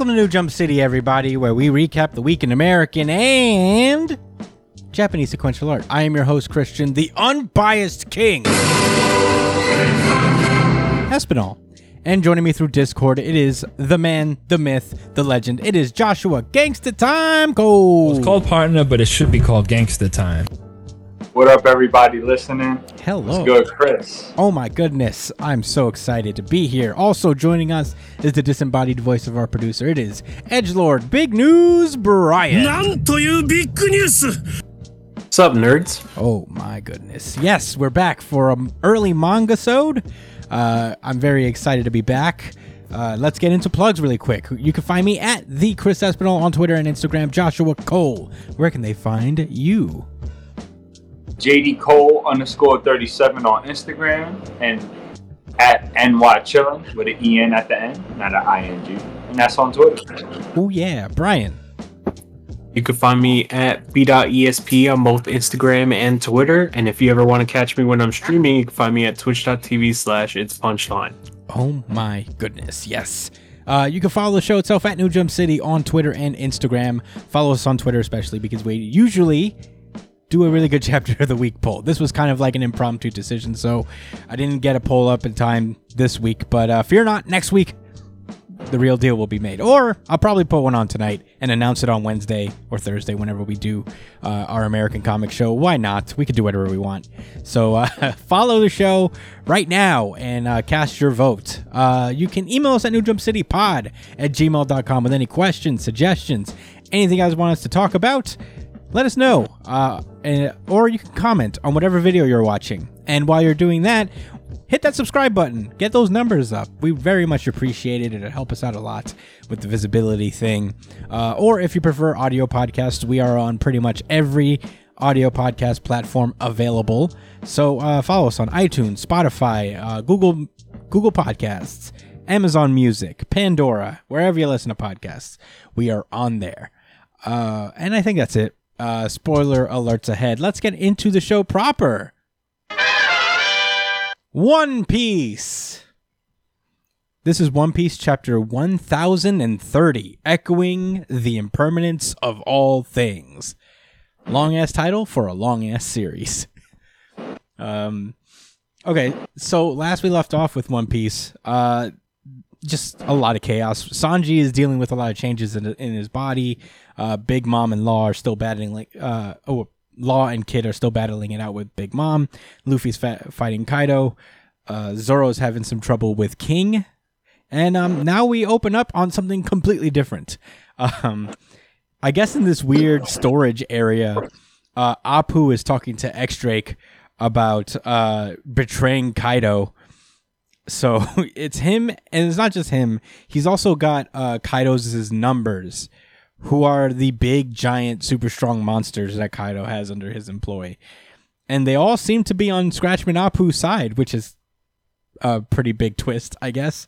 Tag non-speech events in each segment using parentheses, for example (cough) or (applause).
welcome to New Jump City, everybody, where we recap the week in American and Japanese sequential art. I am your host, Christian, the unbiased king, Espinal. And joining me through Discord, it is the man, the myth, the legend. It is Joshua Gangsta Time Go. It's called partner, but it should be called gangsta time. What up, everybody listening? Hello. What's good, Chris? Oh my goodness, I'm so excited to be here. Also joining us is the disembodied voice of our producer. It is Edgelord Big News Brian. なんというビッグニュース What's up, nerds? Oh my goodness. Yes, we're back for an early manga sode. Uh, I'm very excited to be back. Uh, let's get into plugs really quick. You can find me at the Chris Espinal on Twitter and Instagram. Joshua Cole. Where can they find you? JD Cole underscore 37 on Instagram and at NY Chillin with an EN at the end, not an ING. And that's on Twitter. Oh yeah, Brian. You can find me at b.esp on both Instagram and Twitter. And if you ever want to catch me when I'm streaming, you can find me at twitch.tv slash it's punchline. Oh my goodness, yes. Uh, you can follow the show itself at New Jump City on Twitter and Instagram. Follow us on Twitter especially because we usually do a really good (laughs) chapter of the week poll. This was kind of like an impromptu decision, so I didn't get a poll up in time this week. But uh, fear not, next week the real deal will be made. Or I'll probably put one on tonight and announce it on Wednesday or Thursday whenever we do uh, our American comic show. Why not? We can do whatever we want. So uh, (laughs) follow the show right now and uh, cast your vote. Uh, you can email us at newjumpcitypod at gmail.com with any questions, suggestions, anything you guys want us to talk about. Let us know. Uh, and, or you can comment on whatever video you're watching. And while you're doing that, hit that subscribe button. Get those numbers up. We very much appreciate it. It'll help us out a lot with the visibility thing. Uh, or if you prefer audio podcasts, we are on pretty much every audio podcast platform available. So uh, follow us on iTunes, Spotify, uh, Google Google Podcasts, Amazon Music, Pandora, wherever you listen to podcasts. We are on there. Uh, and I think that's it. Uh, spoiler alerts ahead. Let's get into the show proper. One Piece. This is One Piece chapter 1030, echoing the impermanence of all things. Long ass title for a long ass series. (laughs) um okay, so last we left off with One Piece, uh just a lot of chaos. Sanji is dealing with a lot of changes in, in his body. Uh, Big Mom and Law are still battling like uh oh Law and Kid are still battling it out with Big Mom. Luffy's fa- fighting Kaido. Uh, Zoro's having some trouble with King. And um, now we open up on something completely different. (laughs) Um, I guess in this weird storage area, uh, Apu is talking to X Drake about uh, betraying Kaido. So (laughs) it's him, and it's not just him. He's also got uh, Kaido's numbers, who are the big, giant, super strong monsters that Kaido has under his employ. And they all seem to be on Scratchman Apu's side, which is a pretty big twist, I guess.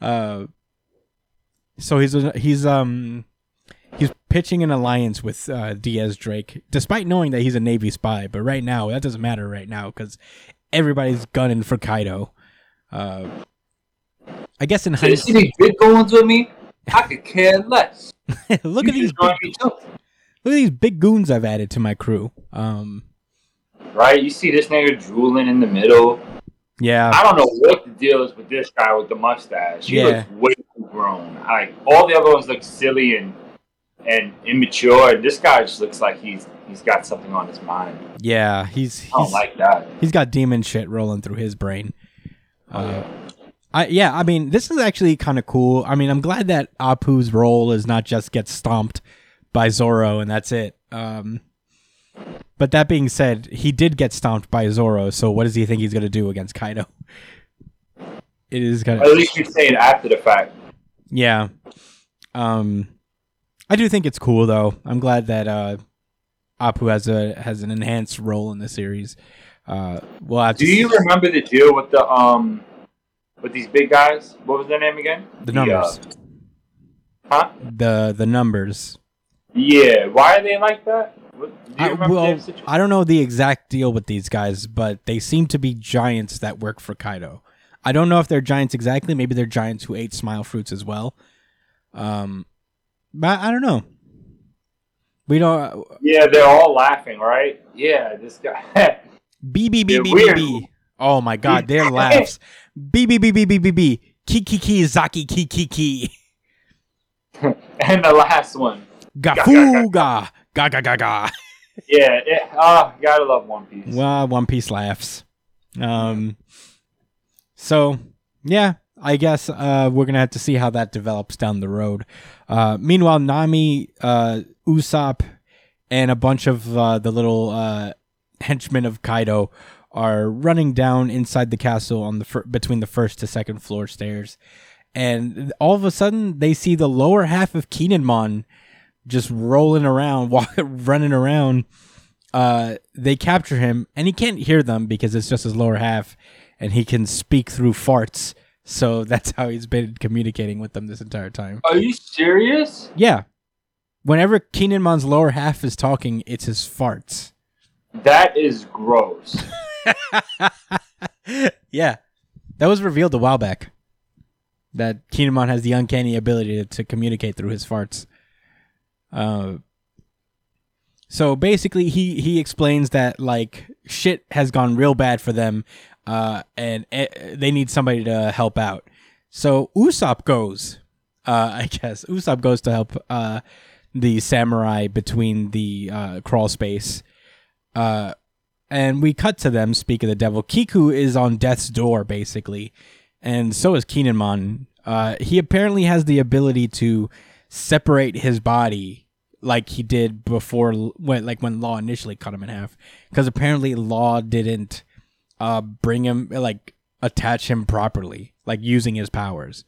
Uh, so he's he's um he's pitching an alliance with uh, Diez Drake, despite knowing that he's a Navy spy. But right now, that doesn't matter right now because everybody's gunning for Kaido. Uh, I guess in So you see these big goons with me? I could care less. (laughs) look You at these big, look at these big goons I've added to my crew. Um, Right? You see this nigga drooling in the middle. yeah, I don't know what the deal is with this guy with the mustache. He Yeah. looks way too grown. Like all the other ones look silly and and immature. And this guy just looks like he's he's got something on his mind. yeah, he's he's, I don't like that. he's got demon shit rolling through his brain. Uh, I yeah, I mean, this is actually kind of cool. I mean, I'm glad that Apu's role is not just get stomped by Zoro and that's it. Um, but that being said, he did get stomped by Zoro. So what does he think he's gonna do against Kaido? It is kind of. At least you say it after the fact. yeah. Um, I do think it's cool though. I'm glad that uh, Apu has a has an enhanced role in the series. Uh, well, Do you see remember the deal with the um with these big guys? What was their name again? the uh, numbers, huh? the the numbers. Yeah. Why are they like that? What, do you I, remember well, situation? I don't know the exact deal with these guys, but they seem to be giants that work for Kaido. I don't know if they're giants exactly. Maybe they're giants who ate smile fruits as well. Um, but I don't know. We don't. Yeah, they're all laughing, right? Yeah, this guy. (laughs) B B B B B. B. Oh my god, their (laughs) laughs. B B B B B B B. Ki ki ki zaki ki ki ki. (laughs) and the last one. Gafuga. Ga ga ga ga. Yeah, it, ah, gotta love One Piece. Well, One Piece laughs. Um. So yeah, I guess uh, we're gonna have to see how that develops down the road. Uh, meanwhile, Nami, uh, Usopp, and a bunch of uh, the little uh, henchmen of Kaido are running down inside the castle on the fir- between the first to second floor stairs, and all of a sudden they see the lower half of Kin'emon just rolling around, (laughs) walk, running around. Uh, they capture him, and he can't hear them because it's just his lower half, and he can speak through farts. So (laughs) that's how he's been communicating with them this entire time. Are you serious? Yeah. Whenever Kin'emon's lower half is talking, it's his farts. That is gross. (laughs) yeah. That was revealed a while back. That Kin'emon has the uncanny ability to, communicate through his farts. Uh, so basically, he he explains that like shit has gone real bad for them, uh, and eh, they need somebody to help out. So Usopp goes. Uh, (laughs) I guess Usopp goes to help uh, the samurai between the uh, crawl space. Uh, and we cut to them speak of the devil. Kiku is on death's door, basically, and so is Kin'emon. Uh, he apparently has the ability to separate his body like he did before when like when Law initially cut him in half because apparently Law didn't uh bring him like attach him properly like using his powers.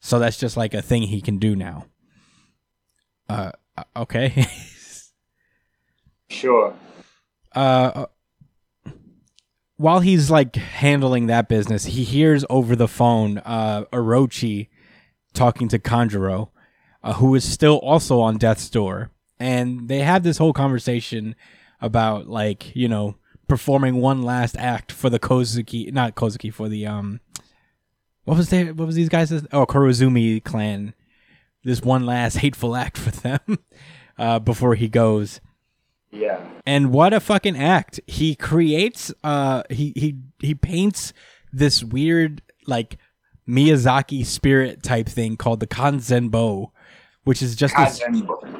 So that's just like a thing he can do now. Uh okay. (laughs) Sure. Uh while he's like handling that business, he hears over the phone uh Orochi talking to Kanjuro, uh, who is still also on death's door. And they have this whole conversation about like, you know, performing one last act for the Kozuki not Kozuki for the um what was there what was these guys oh Kurozumi clan. This one last hateful act for them (laughs) uh before he goes. Yeah. And what a fucking act. He creates uh he he he paints this weird like Miyazaki spirit type thing called the Kanzenbo, which is just this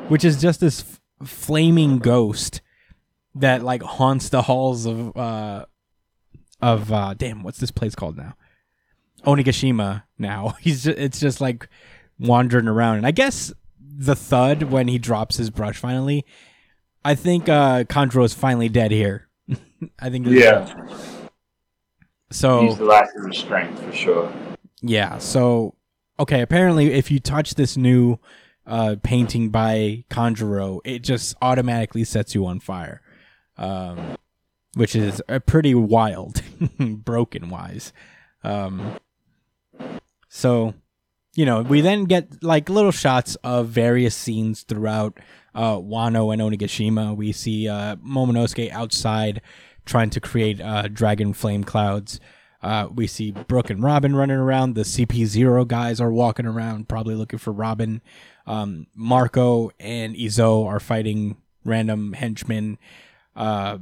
which is just this f- flaming ghost that like haunts the halls of uh of uh damn what's this place called now onigashima now (laughs) he's just, it's just like wandering around and i guess the thud when he drops his brush finally i think uh Kanjuro is finally dead here (laughs) i think this- Yeah. so He's the last of strength for sure. Yeah. So, okay. Apparently, if you touch this new uh, painting by Kanjuro, it just automatically sets you on fire, um, which is a pretty wild, (laughs) broken wise. Um, so, you know, we then get like little shots of various scenes throughout uh, Wano and Onigashima. We see uh, Momonosuke outside trying to create uh, dragon flame clouds. Uh, we see Brooke and Robin running around. The CP0 guys are walking around, probably looking for Robin. Um, Marco and Izo are fighting random henchmen. Uh,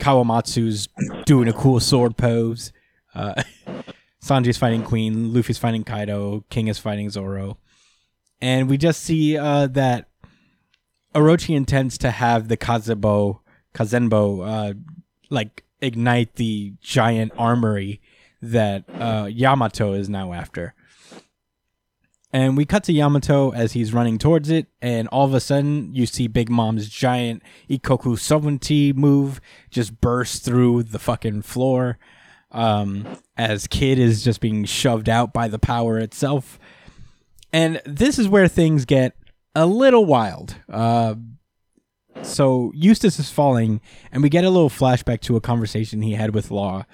Kawamatsu's doing a cool sword pose. Uh, (laughs) Sanji's fighting Queen. Luffy's fighting Kaido. King is fighting Zoro. And we just see uh, that Orochi intends to have the Kazebo, Kazenbo, uh, like ignite the giant armory that uh, Yamato is now after. And we cut to Yamato as he's running towards it, and all of a sudden you see Big Mom's giant Ikoku sovereignty move just burst through the fucking floor. Um, as Kid is just being shoved out by the power itself. And this is where things get a little wild. Uh, so Eustass is falling, and we get a little flashback to a conversation he had with Law.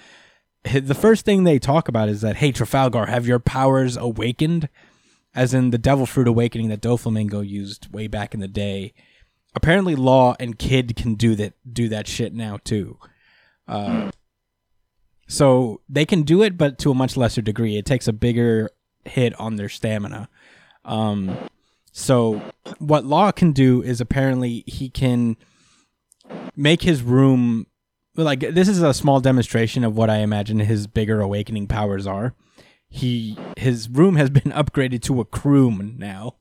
The first thing they talk about is that, hey, Trafalgar, have your powers awakened? As in the Devil Fruit awakening that Doflamingo used way back in the day. Apparently, Law and Kid can do that do that shit now too. Uh, So they can do it, but to a much lesser degree. It takes a bigger hit on their stamina. Um, so what Law can do is apparently he can make his room like this is a small demonstration of what I imagine his bigger awakening powers are. He his room has been (laughs) upgraded to a croom now.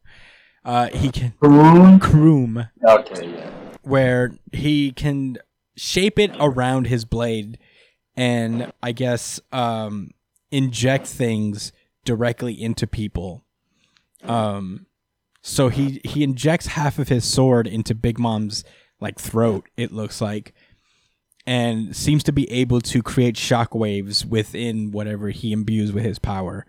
Uh, he can croom croom. Okay, yeah. where he can shape it around his blade and I guess um, inject things directly into people. Um, so he he injects half of his sword into Big Mom's like throat. It looks like, and seems to be able to create shockwaves within whatever he imbues with his power.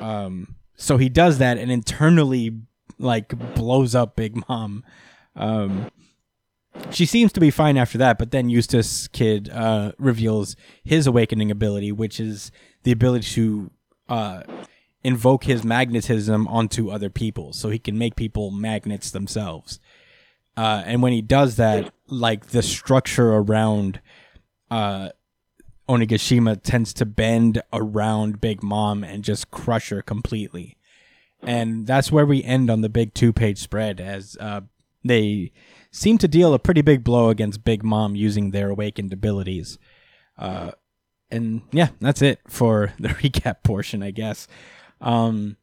Um, so he does that and internally like blows up Big Mom. Um, she seems to be fine after that, but then Eustass Kid uh, reveals his awakening ability, which is the ability to uh, invoke his magnetism onto other people, so he can make people magnets themselves. Uh, and when he does that, like the structure around uh, Onigashima tends to bend around Big Mom and just crush her completely. And that's where we end on the big two page spread as uh, they seem to deal a pretty big blow against Big Mom using their awakened abilities. Uh, and yeah, that's it for (laughs) the recap portion, I guess. Um,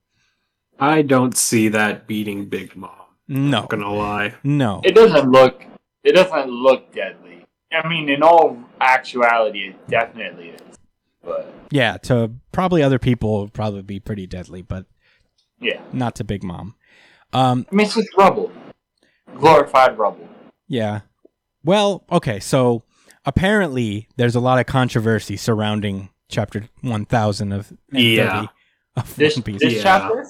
I don't see that beating Big Mom. no, Not gonna lie. no. It doesn't look. It doesn't look deadly. I mean, in all actuality, it definitely is. But Yeah, to probably other people, it would probably be pretty deadly, but yeah, not to Big Mom. Um, I mean, it's just rubble, glorified rubble. Yeah. Well, okay, so apparently there's a lot of controversy surrounding chapter 1000 of and Yeah. 30 of This One Piece. this Yeah. chapter.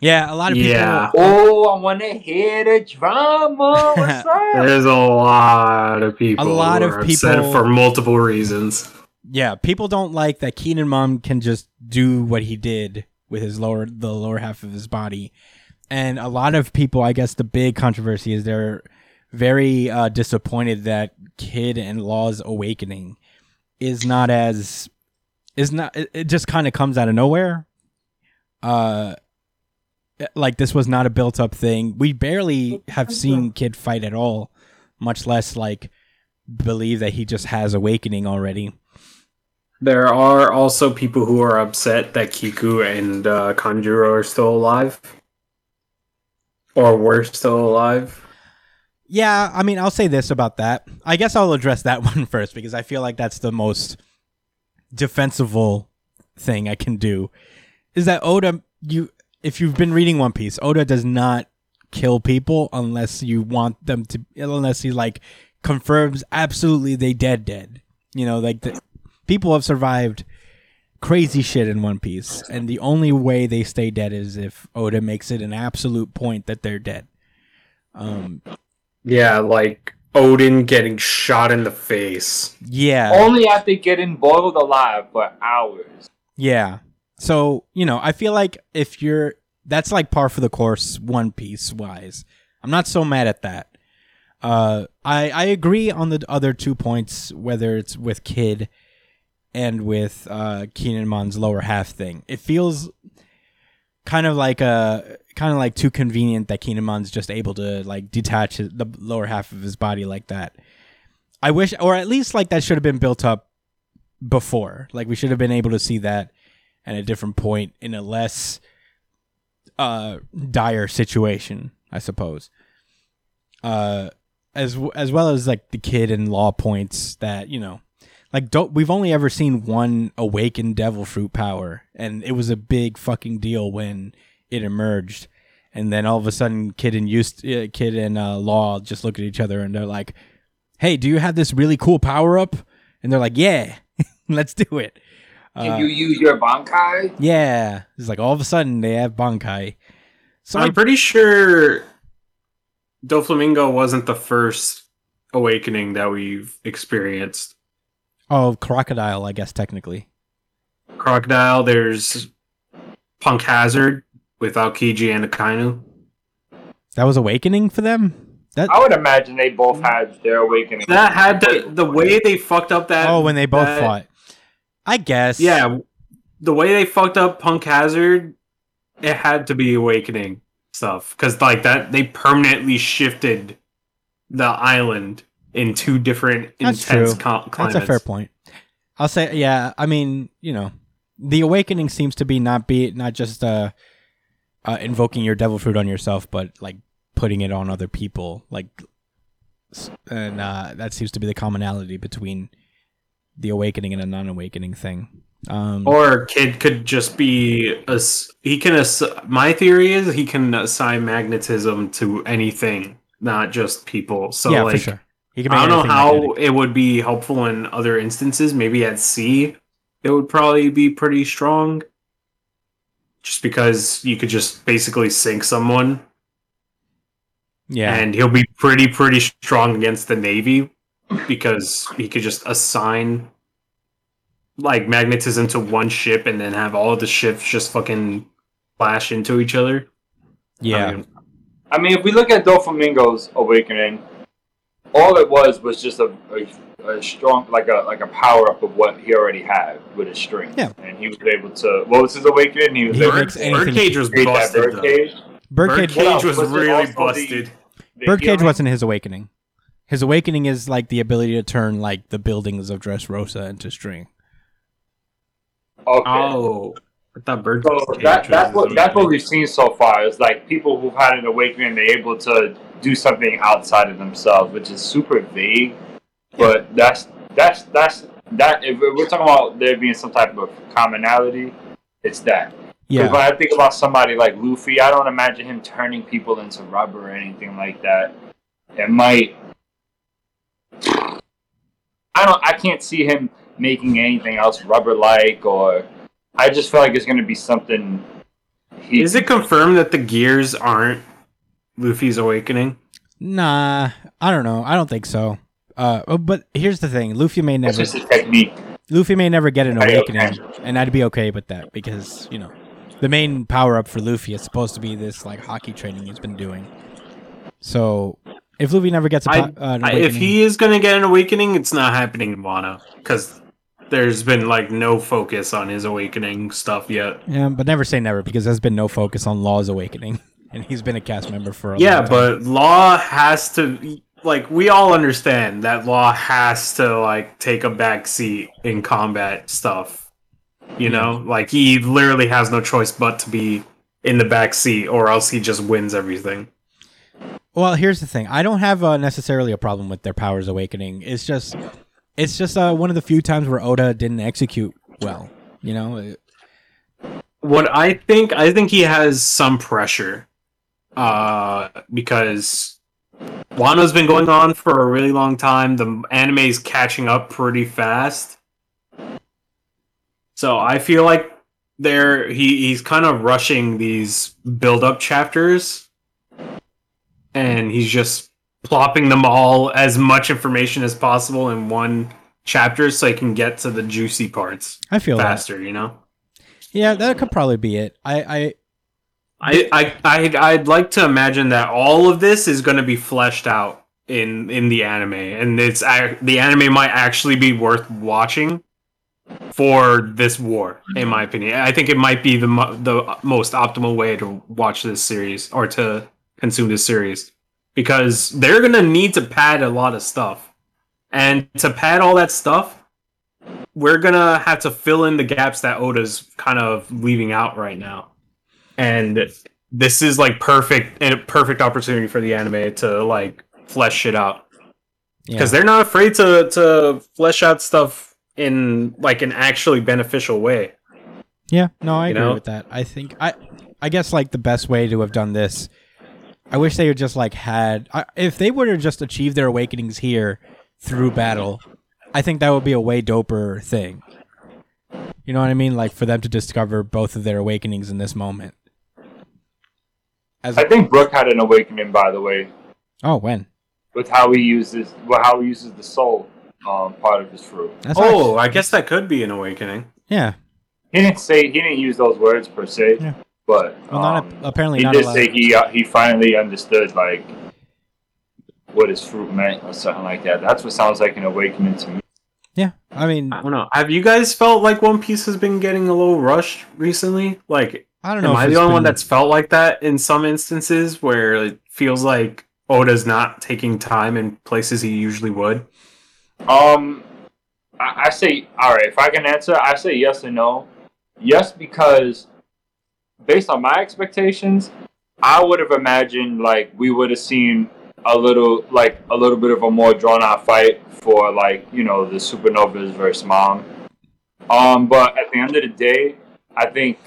yeah, a lot of people Yeah. Oh, I want to hear the drama. What's (laughs) up? There's a lot of people. A lot of are upset people- for multiple reasons. yeah, people don't like that Kin'emon can just do what he did with his lower the lower half of his body. And a lot of people, I guess the big controversy is they're very uh, disappointed that Kid and Law's awakening is not as is not it, it just kind of comes out of nowhere. Uh like this was not a built up thing. We barely have seen Kid fight at all, much less like believe that he just has awakening already. There are also people who are upset that Kiku and uh, Kanjuro are still alive. Or were still alive. Yeah, I mean, I'll say this about that. I guess I'll address that (laughs) one first because I feel like that's the most defensible thing I can do. Is that Oda you if you've been reading One Piece, Oda does not kill people unless you want them to unless he like confirms absolutely they dead dead. You know, like the people have survived crazy shit in One Piece and the only way they stay dead is if Oda makes it an absolute point that they're dead. Um Yeah, like Oden getting shot in the face. yeah. Only after getting boiled alive for hours. Yeah. So, you know, I feel like if you're that's like par for the course one piece wise. I'm not so mad at that. Uh I I agree on the other two points whether it's with Kid and with uh Kin'emon's lower half thing. It feels kind of like a kind of like too convenient that Kin'emon's just able to like detach his, the lower half of his body like that. I wish or at least like that should have been built up before. Like we should have been able to see that at a different point in a less uh dire situation, I suppose. Uh as as well as like the kid and law points that, you know, like don't we've only ever seen one awakened devil fruit power and it was a big fucking deal when it emerged. And then all of a sudden kid and used uh, kid and uh, law just look at each other and they're like, "Hey, do you have this really cool power up?" And they're like, "Yeah, (laughs) let's do it." Can Uh, you use your bankai? yeah, it's like all of a sudden they have Bankai. So I'm I, pretty sure Doflamingo wasn't the first awakening that we've experienced. oh, crocodile, I guess technically. Crocodile, there's Punk Hazard with Aokiji and Akainu. That was awakening for them. That I would imagine they both had their awakening. That had to the way they fucked up that oh, when they both that- fought. I guess. Yeah, the way they fucked up Punk Hazard, it had to be Awakening stuff because like that they permanently shifted the island in two different That's intense true. co- That's a fair point. I'll say, yeah. I mean, you know, the awakening seems to be not be not just uh, uh invoking your devil fruit on yourself, but like putting it on other people. Like, and uh, that seems to be the commonality between the awakening and a non-awakening thing. Um, Or kid could just be a he can ass- my theory is he can assign magnetism to anything, not just people. So yeah, like for sure. He can I don't know how magnetic. it would be helpful in other instances. Maybe at sea, it would probably be pretty strong. Just because you could just basically sink someone, Yeah, and he'll be pretty pretty strong against the navy because he could just assign like magnetism to one ship and then have all of the ships just fucking clash into each other. yeah. I mean, I mean, if we look at Doflamingo's awakening, all it was was just a, a, a strong, like a like a power up of what he already had with his strength. Yeah. and he was able to. What was his awakening? He was He able to Birdcage was busted. though. birdcage. Birdcage. Birdcage was Was really also the- busted. the Birdcage healing? wasn't his awakening. His awakening is like the ability to turn like the buildings of Dressrosa into string. Okay. Oh, I thought Birdcage So that, was that's what that's what we've seen so far is like people who've had an awakening, they're able to do something outside of themselves, which is super vague. But that's that's that's that. If we're talking about there being some type of commonality, it's that. Yeah, when I think about somebody like Luffy, I don't imagine him turning people into rubber or anything like that. It might. I don't. I can't see him making anything else rubber-like, or I just feel like it's going to be something. He, Is it confirmed that the gears aren't Luffy's awakening? nah, I don't know. I don't think so. Uh, oh, but here's the thing: Luffy may That's never, just a technique. Luffy may never get an awakening, and I'd be okay with that because you know, the main power up for Luffy is supposed to be this like haki training he's been doing. So if Luffy never gets a po- uh, an I, if he is going to get an awakening, it's not happening in Wano because there's been like no focus on his awakening stuff yet. yeah, but never say never because there's been no focus on Law's awakening, (laughs) and he's been a cast member for a Yeah, long time. but Law has to like we all understand that Law has to like take a back seat in combat stuff. You know, like he literally has no choice but to be in the back seat, or else he just wins everything. Well, here's the thing. I don't have uh, necessarily a problem with their powers awakening. It's just, it's just uh, one of the few times where Oda didn't execute well. You know, What I think, I think he has some pressure, uh, because Wano's been going on for a really long time. The anime is catching up pretty fast, so I feel like there he he's kind of rushing these build up chapters, and he's just plopping them all as much information as possible in one chapter so he can get to the juicy parts I feel that. faster. You know. Yeah, that could probably be it. I, I, I, I, I'd, like to imagine that all of this is going to be fleshed out in in the anime, and it's the anime might actually be worth watching for this war. In my opinion, I think it might be the the most optimal way to watch this series or to consume this series because they're going to need to pad a lot of stuff, and to pad all that stuff. We're gonna have to fill in the gaps that Oda's kind of leaving out right now and this is like perfect and a perfect opportunity for the anime to like flesh it out yeah. because they're not afraid to to flesh out stuff in like an actually beneficial way. yeah, no, I you agree know? with that. I think I, I guess like the best way to have done this. I wish they had just like had I, if they would have just achieved their awakenings here through battle. I think that would be a way doper thing. You know what I mean? Like for them to discover both of their awakenings in this moment. As I think Brooke had an awakening, by the way, oh, when? with how he uses well, how he uses the soul um, part of his fruit. That's Oh, actually- I guess that could be an awakening. yeah. He didn't say he didn't use those words per se, Yeah. But Well, not um, apparently he not did allowed. say he uh, he finally understood like what his fruit meant or something like that. That's what sounds like an awakening to me. Yeah, I mean, I don't know. Have you guys felt like One Piece has been getting a little rushed recently? Like, I don't know. am I the it's only one that's felt like that in some instances where it feels like Oda's not taking time in places he usually would? Um, I, I say, all right. If I can answer, I say yes and no. Yes, because based on my expectations, I would have imagined like we would have seen a little, like a little bit of a more drawn out fight for like you know the supernovas versus mom. Um, but at the end of the day, I think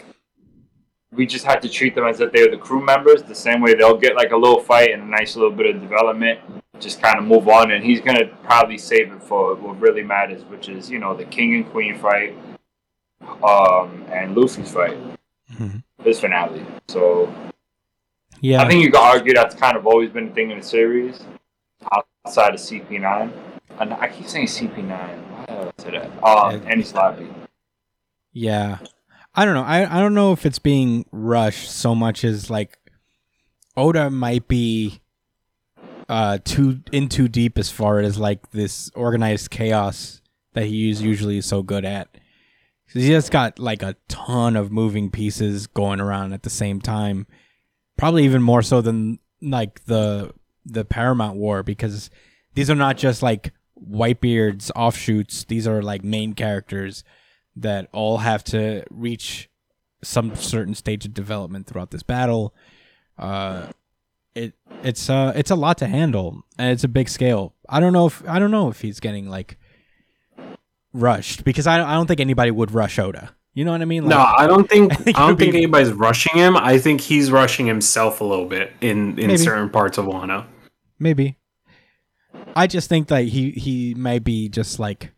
we just had to treat them as if they're the crew members, the same way they'll get like a little fight and a nice little bit of development just kind of move on, and he's gonna probably save it for what really matters, which is you know the king and queen fight, um, and Luffy's fight, Mhm. His finale. So Yeah, I think you could argue that's kind of always been a thing in the series, outside of CP9. And I keep saying CP9. Why did I say that? Um, Yeah. Enies Lobby. Yeah. I don't know. I, I don't know if it's being rushed so much as like Oda might be uh too in too deep as far as like this organized chaos that he is usually so good at. He just got like a ton of moving pieces going around at the same time. Probably even more so than like the the Paramount War because these are not just like Whitebeard's offshoots. These are like main characters that all have to reach some certain stage of development throughout this battle. Uh, it it's uh it's a lot to handle and it's a big scale. I don't know if I don't know if he's getting like rushed because I I don't think anybody would rush Oda. You know what I mean? No, I don't think (laughs) I I, think it don't think be- anybody's rushing him. I think he's rushing himself a little bit in in Maybe. certain parts of Wano. maybe. I just think that he he may be just like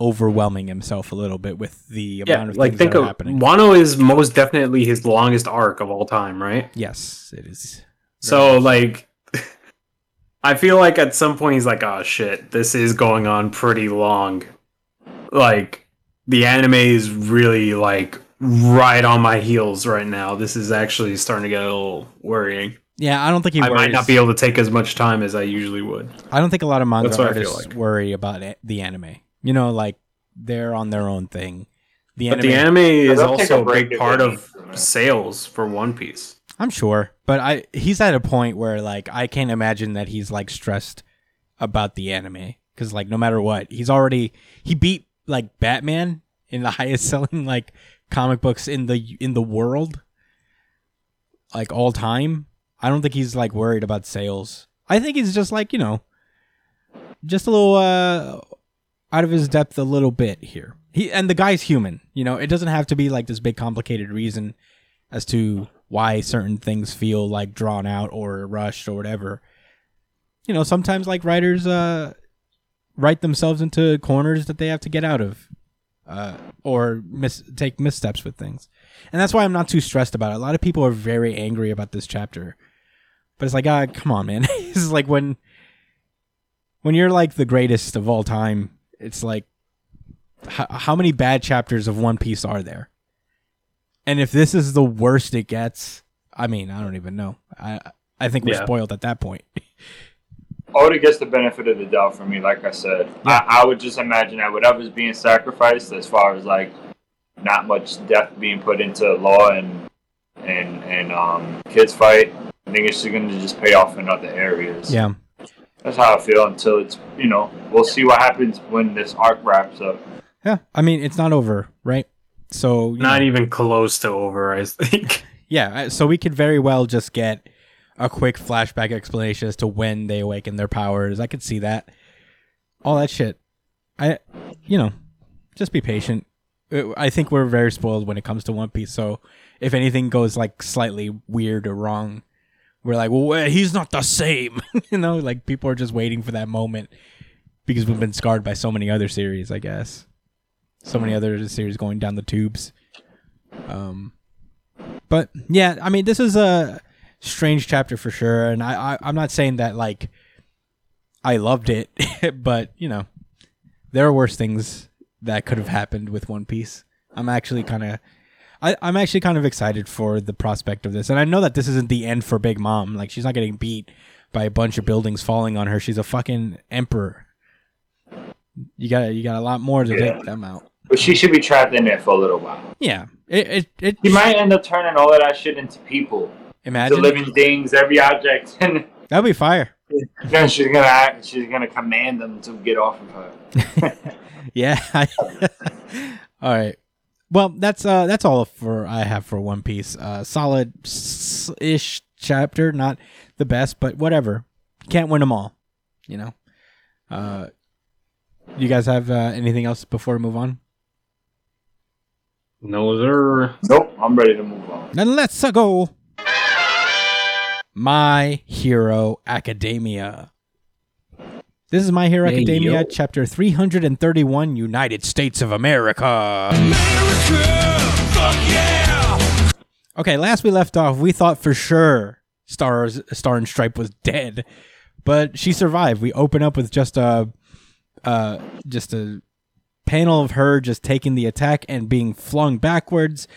overwhelming himself a little bit with the amount Yeah, of like things think that are of happening. Wano is most definitely his longest arc of all time, right? yes, it is. So like (laughs) I feel like at some point he's like, oh shit, this is going on pretty long. Like the anime is really like right on my heels right now. This is actually starting to get a little worrying. Yeah, I don't think he I worries. might not be able to take as much time as I usually would. I don't think a lot of manga That's what I artists like. worry about it, the anime. You know, like they're on their own thing. The But anime, the anime is also a a big part of need to, man. sales for One Piece. I'm sure, but I he's at a point where like I can't imagine that he's like stressed about the anime because like no matter what, he's already he beat like Batman in the (laughs) highest selling like comic books in the in the world, like all time. I don't think he's like worried about sales. I think he's just like you know, just a little uh out of his depth a little bit here. He and the guy's human. You know, it doesn't have to be like this big complicated reason as to why certain things feel like drawn out or rushed or whatever. You know, sometimes like writers uh write themselves into corners that they have to get out of. Uh, or mis- take missteps with things. And that's why I'm not too stressed about it. A lot of people are very angry about this chapter. But it's like, ah, come on, man. (laughs) this is like when when you're like the greatest of all time, it's like h- how many bad chapters of One Piece are there? And if this is the worst it gets, I mean, I don't even know. I I think we're Yeah. spoiled at that point. (laughs) Oda gets the benefit of the doubt for me, like I said. I, I would just imagine that whatever's being sacrificed, as far as like not much depth being put into law and and and um kids fight, I think it's just going to just pay off in other areas. yeah. that's how I feel until it's you know we'll see what happens when this arc wraps up. Yeah. I mean, it's not over, right? So Not know, even close to over, I think. (laughs) yeah. So we could very well just get a quick flashback explanation as to when they awaken their powers. I could see that. All that shit. I, you know, just be patient. Uh, I think we're very spoiled when it comes to One Piece. So if anything goes like slightly weird or wrong, we're like, well, he's not the same. (laughs) you know, like people are just waiting for that moment because we've been scarred by so many other series. I guess so many other series going down the tubes. Um, but yeah, I mean, this is a strange chapter for sure, and I, I I'm not saying that like I loved it, (laughs) but you know, there are worse things that could have happened with One Piece. I'm actually kind of. I, I'm actually kind of excited for the prospect of this, and I know that this isn't the end for Big Mom. Like she's not getting beat by a bunch of buildings falling on her. She's a fucking emperor. You got you got a lot more to Yeah. take them out. But she should be trapped in there for a little while. Yeah, it it, it She might end up turning all of that shit into people, the imagine living things, every object, (laughs) that'd be fire. then she's gonna act. She's gonna command them to get off of her. (laughs) (laughs) Yeah. all right. Well, that's uh that's all for I have for One Piece. Uh solid ish chapter, not the best, but whatever. Can't win them all, you know. Uh you guys have uh, anything else before we move on? No, sir. Nope, I'm ready to move on. Then let's go. My Hero Academia. This is My Hero Hey, Academia, yo. chapter 331, United States of America. Okay, last we left off, we thought for sure Stars Star and Stripe was dead, but she survived. We open up with just a uh just a panel of her just taking the attack and being flung backwards.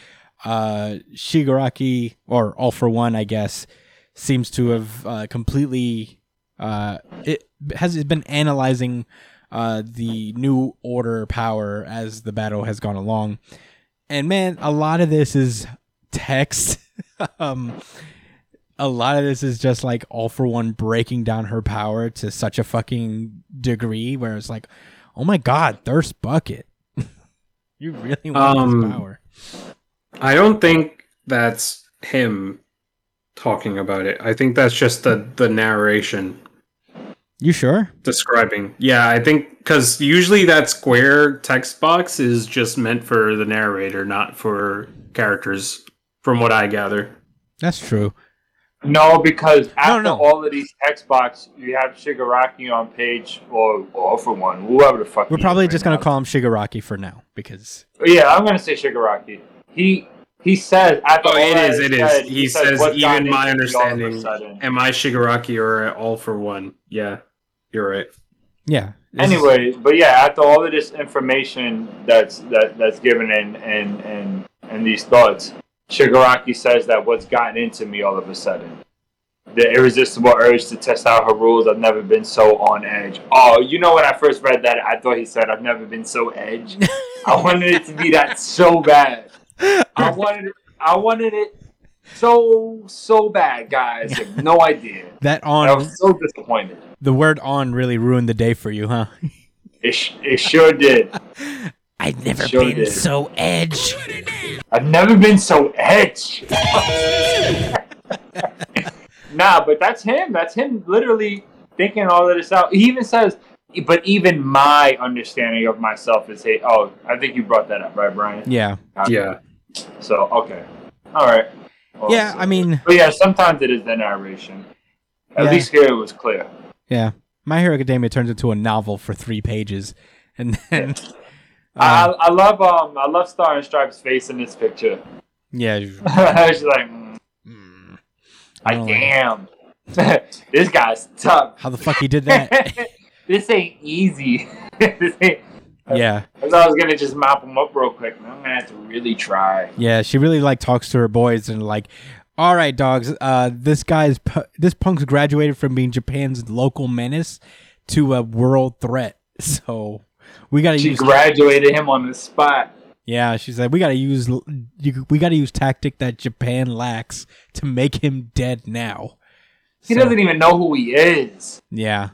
Uh Shigaraki or All for One, I guess, seems to have uh, completely uh it has been analyzing uh the new order power as the battle has gone along. And man, a lot of this is text. (laughs) um, a lot of this is just like all for one breaking down her power to such a fucking degree where it's like, oh my god, thirst bucket. (laughs) you really want Um, this power? I don't think that's him talking about it. I think that's just the the narration You sure? describing. Yeah, I think because usually that square text box is just meant for the narrator, not for characters. From what I gather. That's true. No, because after no. all of these text box, you have Shigaraki on page, or, or for one, whoever the fuck. We're probably is just right gonna now. call him Shigaraki for now because Yeah, I'm gonna say Shigaraki. He he says after Oh, all it that is. It is. said, He says, "What's gotten even my into me all of a understanding. Am I Shigaraki or all for one? Yeah, you're right. yeah. this is- Anyway, but yeah, after all of this information that's that that's given in and and and these thoughts, Shigaraki says that what's gotten into me all of a sudden. The irresistible urge to test out her rules. I've never been so on edge. Oh, you know when I first read that, I thought he said I've never been so edge. (laughs) I wanted it to be that so bad. I wanted it, I wanted it so so bad, guys. You have no (laughs) idea. that on. I on was so disappointed. the word on really ruined the day for you, huh? It, sh- it sure did. (laughs) I've never Sure been did. so edge. I've never been so edge. (laughs) nah, but that's him. That's him literally thinking all of this out. He even says, but even my understanding of myself is hey, Oh, I think you brought that up, right, Brian? Yeah. Yeah. So, okay. All right. Well, Yeah, so- I mean, But yeah, sometimes it is the narration. At Yeah. least here it was clear. yeah. My Hero Academia turns into a novel for three pages, and then I, uh, I love um I love Star and Stripes' face in this picture. yeah, (laughs) She's like, mm, mm, I like- damn, (laughs) this guy's tough. how the fuck he did that? (laughs) this ain't easy. this ain't. Yeah, I I was gonna just mop him up real quick. I'm gonna have to really try. yeah. She really like talks to her boys and like, all right, dogs. Uh, this guy's pu- this punk's graduated from being Japan's local menace to a world threat. (laughs) So we got to She use graduated him on the spot. Yeah, she said we got to use we got to use tactic that Japan lacks to make him dead now. He So, doesn't even know who he is. Yeah,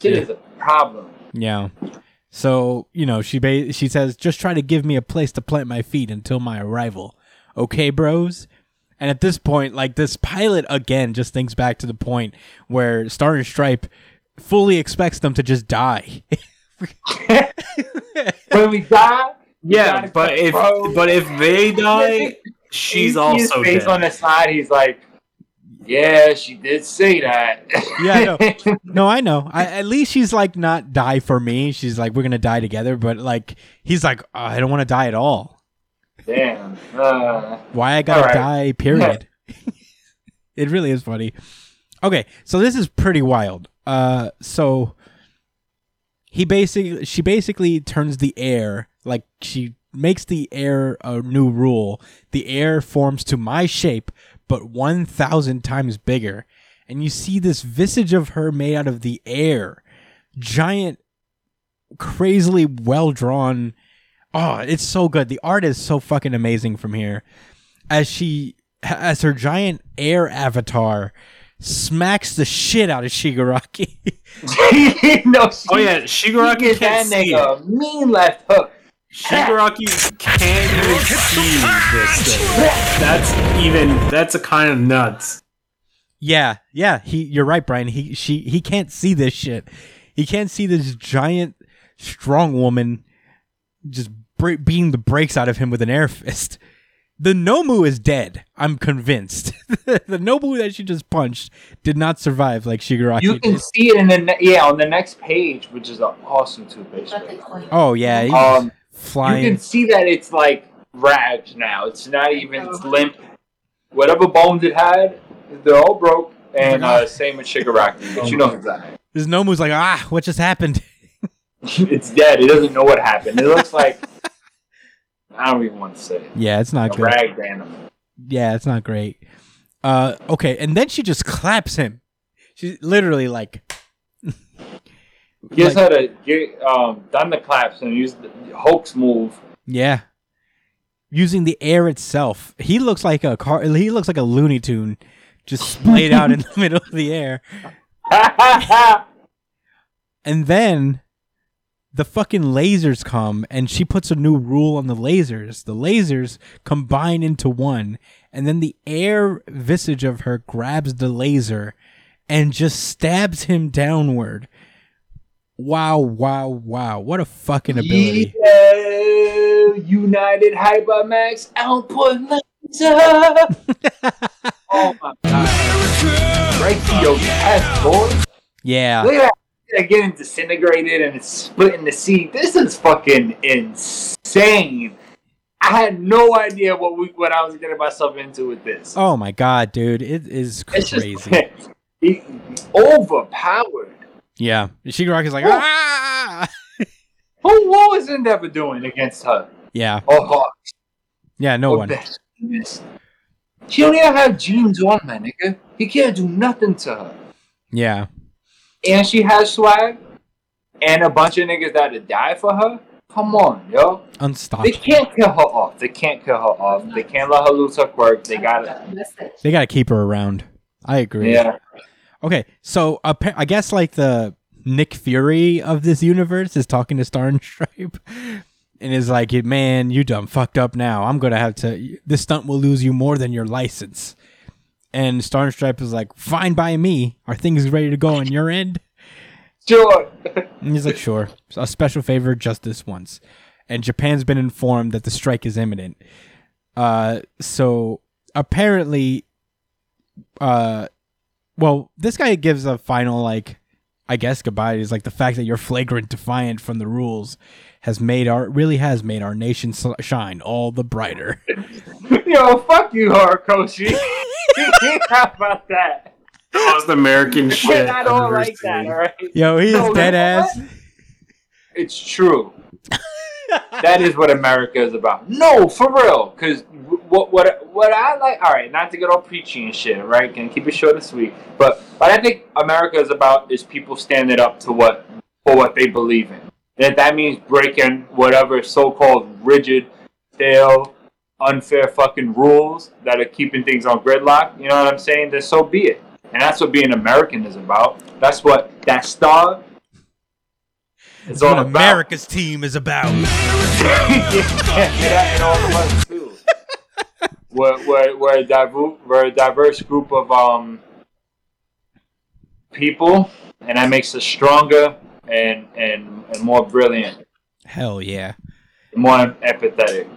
Kid Yeah. is a problem. yeah. So you know, she ba- she says just try to give me a place to plant my feet until my arrival. Okay, bros. And at this point, like this pilot again just thinks back to the point where Star and Stripe fully expects them to just die. (laughs) when we die, we Yeah, but if bros. but if they die, (laughs) she's You also his face on the side. He's like, "Yeah, she did say that." Yeah, I know. (laughs) No, I know. I, at least she's like not die for me. She's like we're gonna die together. But like he's like "Oh, I don't want to die at all. Damn. Uh, Why I gotta right. die? Period. (laughs) it really is funny. Okay, so this is pretty wild. Uh, so he basically she basically turns the air like she makes the air a new rule. The air forms to my shape, but one thousand times bigger, and you see this visage of her made out of the air, giant crazily well drawn. Oh, it's so good. The art is so fucking amazing from here. As she, as her giant air avatar, smacks the shit out of Shigaraki. (laughs) (laughs) no, she, Oh yeah, Shigaraki gives can't that see it. nigga mean left hook. Shigaraki can't even see this thing. That's even that's a kind of nuts. Yeah, yeah, he you're right, Brian. He she he can't see this shit. He can't see this giant strong woman just bre- beating the brakes out of him with an air fist. The Nomu is dead. I'm convinced. (laughs) the Nomu that she just punched did not survive like Shigaraki You can did. see it in the ne- yeah on the next page, which is an awesome two page. Oh yeah, he's um, Um, you can see that it's like ragged now. It's not even it's limp. Whatever bones it had, they're all broke. And uh, same with Shigaraki, but you know exactly. This Nomu's like, ah, what just happened? (laughs) it's dead. It doesn't know what happened. It looks like (laughs) I don't even want to say it. Yeah, it's not A good. ragged animal. Yeah, it's not great. Uh, okay, and then she just claps him. She's literally like, Gives Like- her to get um, done the claps and use the Hulk's move. Yeah. Using the air itself. He looks like a car he looks like a Looney Tune just splayed out in the (laughs) middle of the air. (laughs) And then the fucking lasers come and she puts a new rule on the lasers. The lasers combine into one and then the air visage of her grabs the laser and just stabs him downward. Wow, wow, wow. What a fucking ability. Yeah, United Hypermax output laser. (laughs) oh my god! Right to your chest, boy. Yeah. Look at that. They're getting disintegrated and it's splitting the sea. This is fucking insane. I had no idea what we what I was getting myself into with this. Oh my god, dude. It is it's just crazy. (laughs) overpowered. Yeah. Shigaraki's like, Oh. ah! Who what was Endeavor doing against her? Yeah. Or? Yeah, no or one. Beth? She don't have jeans on, man, nigga. He can't do nothing to her. Yeah. And she has swag. And a bunch of niggas that would die for her. Come on, yo. Unstoppable. They can't kill her off. They can't kill her off. They can't let her lose her quirk. They gotta. They got to keep her around. I agree. Yeah. Okay, so appa- I guess like the Nick Fury of this universe is talking to Star and (laughs) Stripe, and is like, "Man, you done fucked up now. I'm gonna have to. This stunt will lose you more than your license." And Star and Stripe is like, "Fine by me. Are things ready to go on your end?" Sure. And he's like, "Sure. A special favor, just this once." And Japan's been informed that the strike is imminent. Uh, so apparently, uh, well, this guy gives a final like, I guess goodbye. Is like the fact that you're flagrant defiant from the rules has made our really has made our nation s- shine all the brighter. (laughs) Yo, fuck you, Horikoshi. (laughs) How about that? Most American (laughs) We're shit. I don't ever like that, alright? Yo, he No, is dead ass. what? It's true. That is what America is about. No, for real. Because what what what I like. All right, not to get all preachy and shit. Right, can keep it short and sweet. But what I think America is about is people standing up to what for what they believe in. That that means breaking whatever so-called rigid, stale, unfair fucking rules that are keeping things on gridlock. You know what I'm saying? Then so be it. And that's what being American is about. That's what that star is That's all what about. America's team is about. yeah, and all of us (laughs) too. we're, we're, we're, a divu- we're a diverse group of um people, and that makes us stronger and and, and more brilliant, Hell yeah. more empathetic.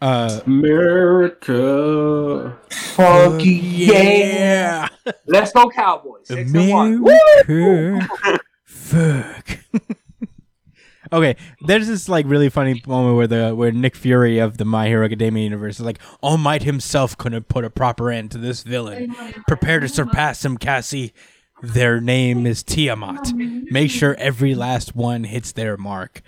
Uh, America. Funky, yeah. Let's go, Cowboys. Six and one. Woo! America. (laughs) Fuck. (laughs) okay, there's this like really funny moment where the where Nick Fury of the My Hero Academia universe is like, All Might himself couldn't put a proper end to this villain. Prepare to surpass him, Cassie. Their name is Tiamat. Make sure every last one hits their mark.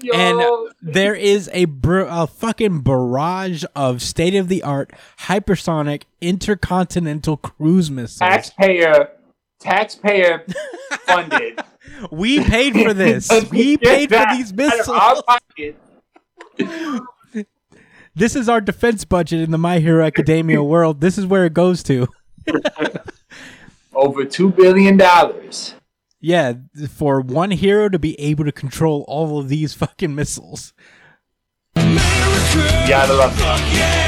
Yo, And there is a, br- a fucking barrage of state of the art hypersonic intercontinental cruise missiles. taxpayer taxpayer funded. (laughs) We paid for this. (laughs) We paid for these out of our missiles. (laughs) This is our defense budget in the My Hero Academia world. This is where it goes to. Over two billion dollars. Yeah, for one hero to be able to control all of these fucking missiles. Yeah, I love that.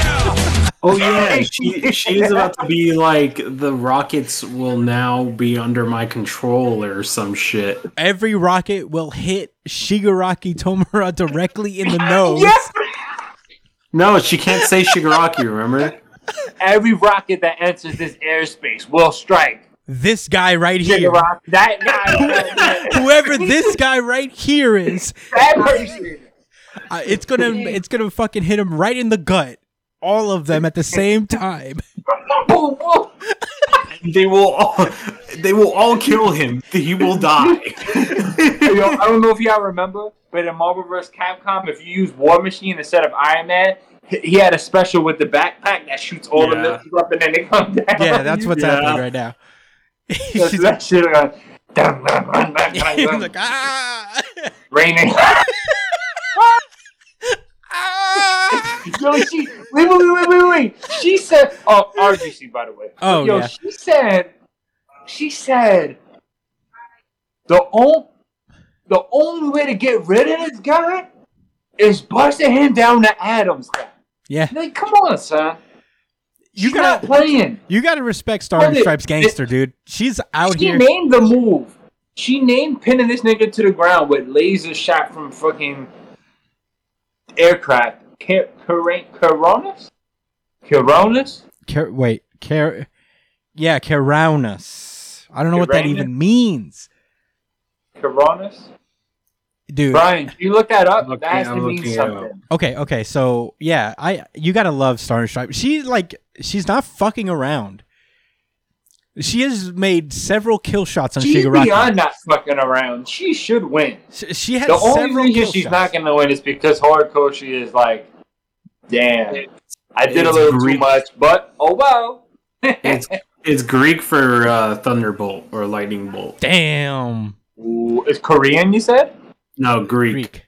Oh yeah, she she is about to be like the rockets will now be under my control or some shit. Every rocket will hit Shigaraki Tomura directly in the (laughs) nose. Yes! No, she can't say Shigaraki. Remember? Every rocket that enters this airspace will strike. This guy right here. Shigaraki, that guy, (laughs) Whoever this guy right here is, that person. uh, it's gonna it's gonna fucking hit him right in the gut. All of them at the same time. Boom, (laughs) boom. They will all they will all kill him. He will die. Yo, I don't know if y'all remember, but in Marvel vs. Capcom, if you use War Machine instead of Iron Man, he- he had a special with the backpack that shoots all the Yeah. missiles up and then they come down. Yeah, that's what's Yeah. happening right now. That's (laughs) She's that shit. Like, dun, dun, dun, dun, dun, dun. like, ah! raining. (laughs) (laughs) Yo, she wait, wait, wait, wait, wait. She said, "Oh, RGC, by the way." Oh, yo, yeah. she said, she said, the only, the only way to get rid of this guy is busting him down to atoms. Yeah, Like, come on, son. you She's not gotta playing. you gotta respect Star and Stripes gangster, dude. She's out she here. She named the move. She named pinning this nigga to the ground with laser shot from fucking aircraft. Car- Car- Coronas? Coronas? Car- wait, Car- yeah, Caraunus. I don't know what that even means, Coronas? dude. Brian, you look that up. Looking- that has I'm to mean something. Okay, okay, so yeah, I you gotta love Star and Stripes. She's like she's not fucking around. She has made several kill shots on She's Shigaraki. beyond not fucking around. She should win. She, she has The only reason kill she's shots. not going to win is because Horikoshi is like, damn, I did a It's little too much, but oh well. It's it's Greek for uh, thunderbolt or lightning bolt. Damn, Ooh, it's Korean, you said? No, Greek. Greek.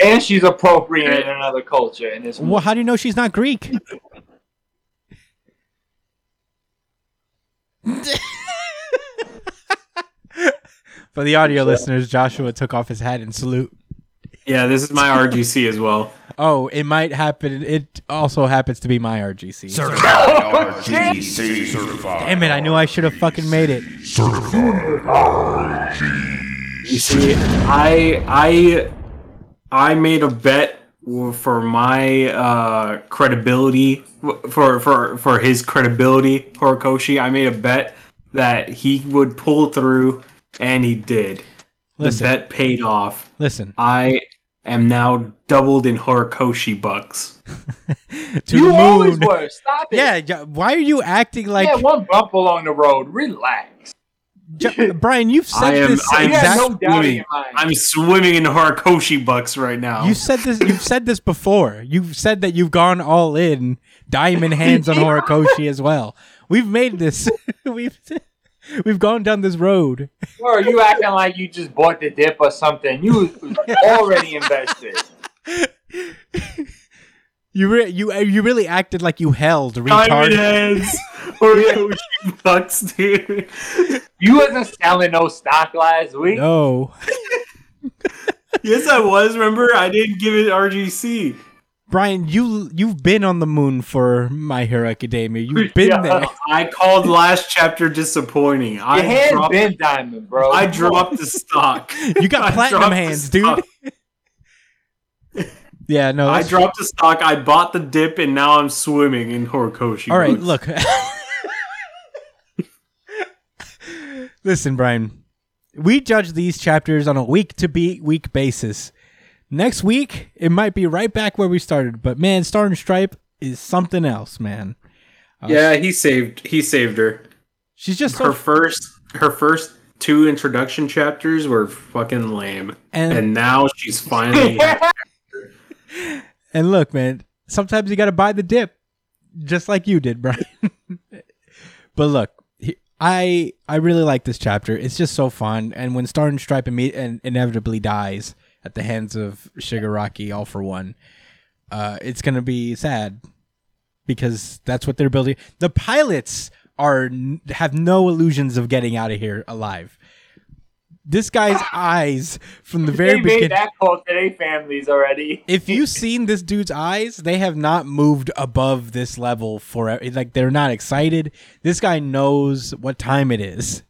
And she's appropriate in another culture. And it's Well, how do you know she's not Greek? (laughs) For the audio listeners, Joshua took off his hat and salute. Yeah, this is my RGC as well. Oh, it might happen. It also happens to be my RGC. RGC certified. Damn it! I knew I should have fucking made it. You see, I I I made a bet for my uh, credibility for for for his credibility, Horikoshi. I made a bet that he would pull through, and he did. The bet paid off. listen. I am now doubled in Horikoshi bucks. (laughs) (laughs) To you the always were. Stop (laughs) it. Yeah, yeah, why are you acting like yeah, one bump along the road. Relax. Jo- Brian? You've said I am- this I am have exact. no doubt in swimming. your mind. I'm swimming in Horikoshi bucks right now. You said this. You've said this before. You've said that you've gone all in, diamond hands on Horikoshi as well. We've made this. we've (laughs) we've gone down this road. Or are you acting like you just bought the dip or something. You was (laughs) already invested. You re- you uh, you really acted like you held Diamond retard. heads, Horikoshi bucks, dude. You wasn't selling no stock last week. No, (laughs) Yes, I was. Remember, I didn't give it RGC. Brian, you you've been on the moon for My Hero Academia. You've been Yeah. there. I called last chapter disappointing. I Your hand dropped, been diamond, bro. I dropped the stock. (laughs) You got platinum hands, dude. (laughs) Yeah, no. I that's- dropped the stock. I bought the dip, and now I'm swimming in Horikoshi. All right, bucks. look. (laughs) Listen, Brian. We judge these chapters on a week to be week basis. Next week, it might be right back where we started, but man, Star and Stripe is something else, man. Uh, yeah, he saved. He saved her. She's just Her so first. Her first two introduction chapters were fucking lame, and, and now she's finally. (laughs) and look, man. Sometimes you got to buy the dip, just like you did, (laughs) Brian. But look, I I really like this chapter. It's just so fun. And when Star and Stripe imme- and inevitably dies at the hands of Shigaraki, all for one, uh, it's gonna be sad because that's what they're building. The pilots are have no illusions of getting out of here alive. This guy's (laughs) eyes from the very They very made beginning. that call to their families already. If you've (laughs) seen this dude's eyes, they have not moved above this level for like they're not excited. This guy knows what time it is.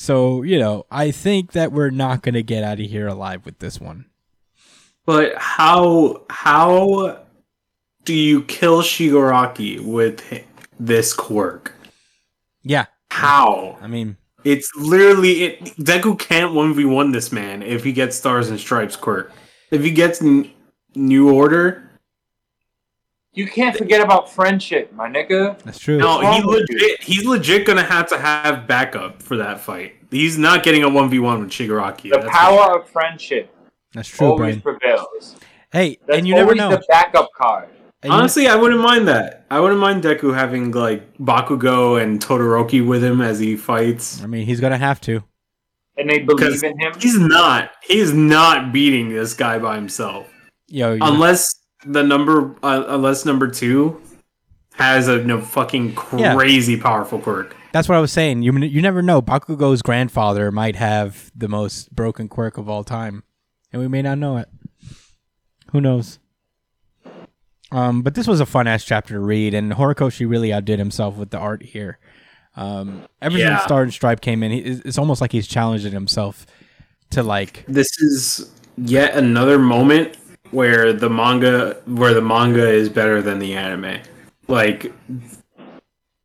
So, you know, I think that we're not going to get out of here alive with this one. But how how do you kill Shigaraki with this quirk? Yeah. How? I mean, It's literally it. Deku can't one v one this man if he gets stars and stripes quirk. If he gets n- new order, You can't forget about friendship, my nigga. that's true. no, he wrong legit he's legit gonna have to have backup for that fight. He's not getting a one v one with Shigaraki. The that's power of friendship That's true, always Brian. prevails. Hey, That's and you never always know. the backup card. And you- Honestly, I wouldn't mind that. I wouldn't mind Deku having like Bakugo and Todoroki with him as he fights. I mean, he's going to have to. And they believe in him. He's not. He's not beating this guy by himself, Yo, you unless the number, uh, unless number two has a no fucking Yeah. crazy powerful quirk. That's what I was saying. You you never know. Bakugo's grandfather might have the most broken quirk of all time, and we may not know it. Who knows? Um, but this was a fun ass chapter to read, and Horikoshi really outdid himself with the art here. Um, ever Yeah. since Star and Stripe came in, he, it's almost like he's challenging himself to like, This is yet another moment where the manga, where the manga is better than the anime. Like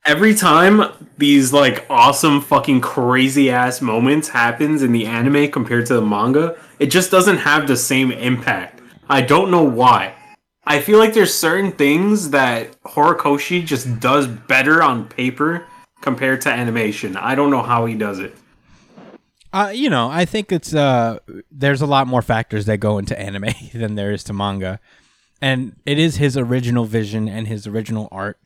every time these like awesome fucking crazy ass moments happens in the anime compared to the manga, it just doesn't have the same impact. I don't know why. I feel like there's certain things that Horikoshi just does better on paper compared to animation. I don't know how he does it. Uh, you know, I think it's uh, there's a lot more factors that go into anime (laughs) than there is to manga, and it is his original vision and his original art.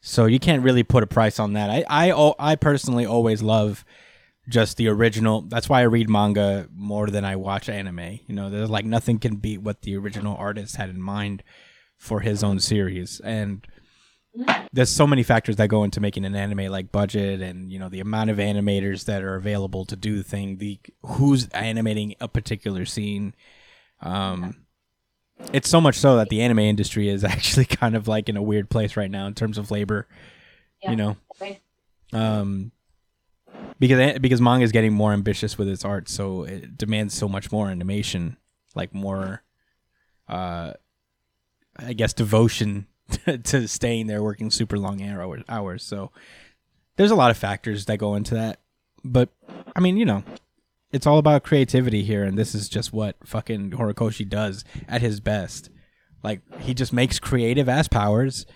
So you can't really put a price on that. I I I personally always love just the original. That's why I read manga more than I watch anime. You know, there's like nothing can beat what the original artist had in mind for his own series, and there's so many factors that go into making an anime, like budget and you know the amount of animators that are available to do the thing, the who's animating a particular scene. Um, it's so much so that the anime industry is (laughs) actually kind of like in a weird place right now in terms of labor. Yeah. You know, um, because because manga is getting more ambitious with its art, so it demands so much more animation, like more, uh, I guess devotion (laughs) to staying there working super long hour- hours. So there's a lot of factors that go into that, but I mean, you know, it's all about creativity here, and this is just what fucking Horikoshi does at his best. Like he just makes creative ass powers,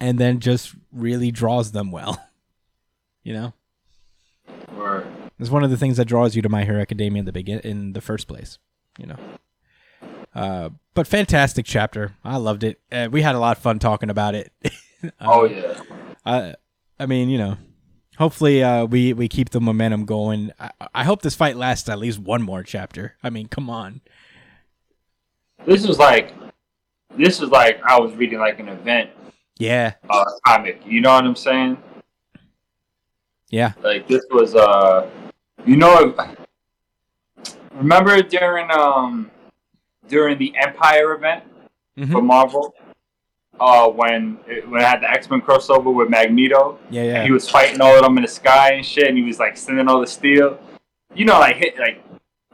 and then just really draws them well. (laughs) You know. Or It's one of the things that draws you to My Hero Academia in the begin in the first place, you know. Uh, but fantastic chapter. I loved it. Uh, we had a lot of fun talking about it. (laughs) oh Um, yeah. I, I mean, you know, hopefully uh, we we keep the momentum going. I, I hope this fight lasts at least one more chapter. I mean, come on. This was like this was like I was reading like an event Yeah, uh, comic. You know what I'm saying? yeah, Like this was uh you know remember during um during the Empyre event Mhm. for Marvel? Uh when it, when it had the X Men crossover with Magneto yeah, and yeah. he was fighting all of them in the sky and shit and he was like sending all the steel. You know like hit like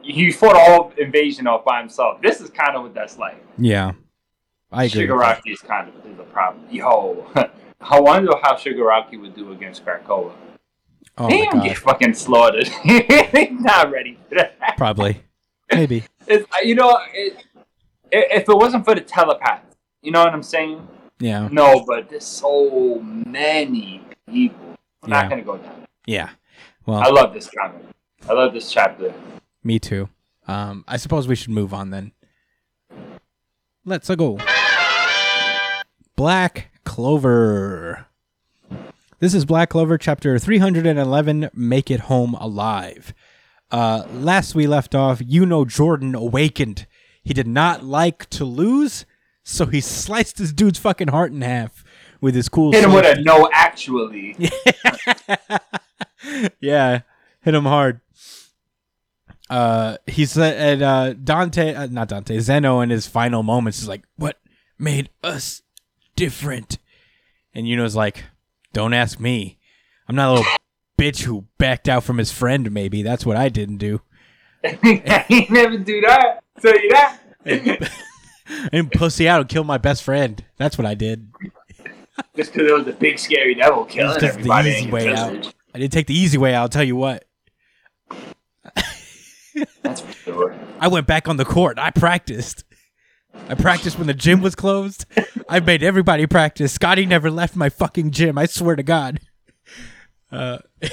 he fought a whole invasion off by himself. This is kind of what that's like. yeah. I agree. Shigaraki is kind of is a problem. Yo, (laughs) I wonder how Shigaraki would do against Krakoa. Oh he my god, get fucking slaughtered. (laughs) Not ready for that. probably, maybe. (laughs) It's, you know, it, i- if it wasn't for the telepath, you know what I'm saying? Yeah, No, but there's so many people. I'm Yeah. not gonna go down. yeah. Well, I love this comic. I love this chapter. me too. Um, I suppose we should move on then. Let's go. Black Clover. This is Black Clover, chapter 311 Make It Home Alive. Uh, last we left off, you know Jordan awakened. He did not like to lose, so he sliced this dude's fucking heart in half with his cool Hit him sword. with a no, actually. (laughs) yeah, hit him hard. Uh, he said, and uh, Dante, uh, not Dante, Zeno, in his final moments is like, "What made us different?" And Yuno's like, "Don't ask me. I'm not a little (laughs) bitch who backed out from his friend. Maybe that's what I didn't do. (laughs) he never do that. Tell you that. (laughs) I didn't pussy out and kill my best friend. That's what I did. Just because it was a big scary devil killing Just the easy way out. I didn't take the easy way out. I'll tell you what. That's for sure. I went back on the court. I practiced. I practiced when the gym was closed. I made everybody practice. Scotty never left my fucking gym. I swear to God. Uh, (laughs)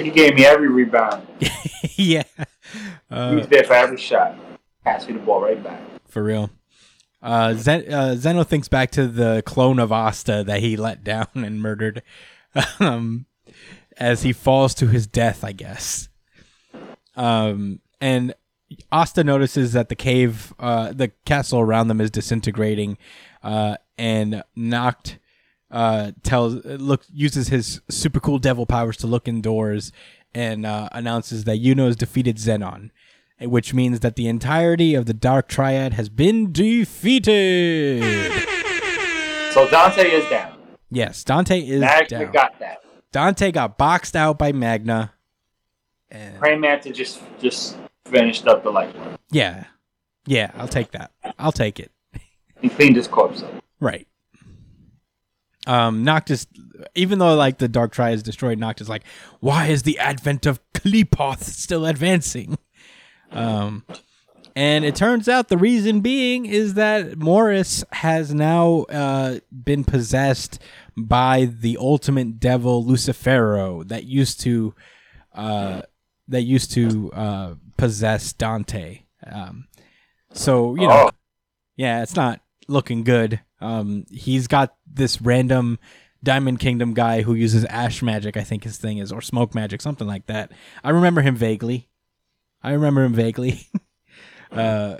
He gave me every rebound. (laughs) yeah, uh, was there for every shot. Pass me the ball right back. for real. Uh, Zen- uh, Zeno thinks back to the clone of Asta that he let down and murdered, (laughs) um, as he falls to his death. I guess. Um, and Asta notices that the cave, uh, the castle around them is disintegrating, uh, and knocked. Uh, tells look uses his super cool devil powers to look indoors and uh, announces that Yuno has defeated Zenon, which means that the entirety of the Dark Triad has been defeated. So Dante is down. Yes, Dante is down. Magna down. got that. Dante got boxed out by Magna. And Praying Mantis just just finished up the light yeah, yeah, I'll take that. I'll take it. He cleaned his corpse up. Right. Um, Noctis, even though like the Dark Triad is destroyed, Noctis like, why is the advent of Qliphoth still advancing? Um, and it turns out the reason being is that Morris has now uh, been possessed by the ultimate devil Lucifero that used to uh, that used to uh, possess Dante. Um, so you know, Oh. yeah, it's not looking good. Um, he's got this random Diamond Kingdom guy who uses ash magic, I think his thing is, or smoke magic, something like that. I remember him vaguely. I remember him vaguely. (laughs) uh,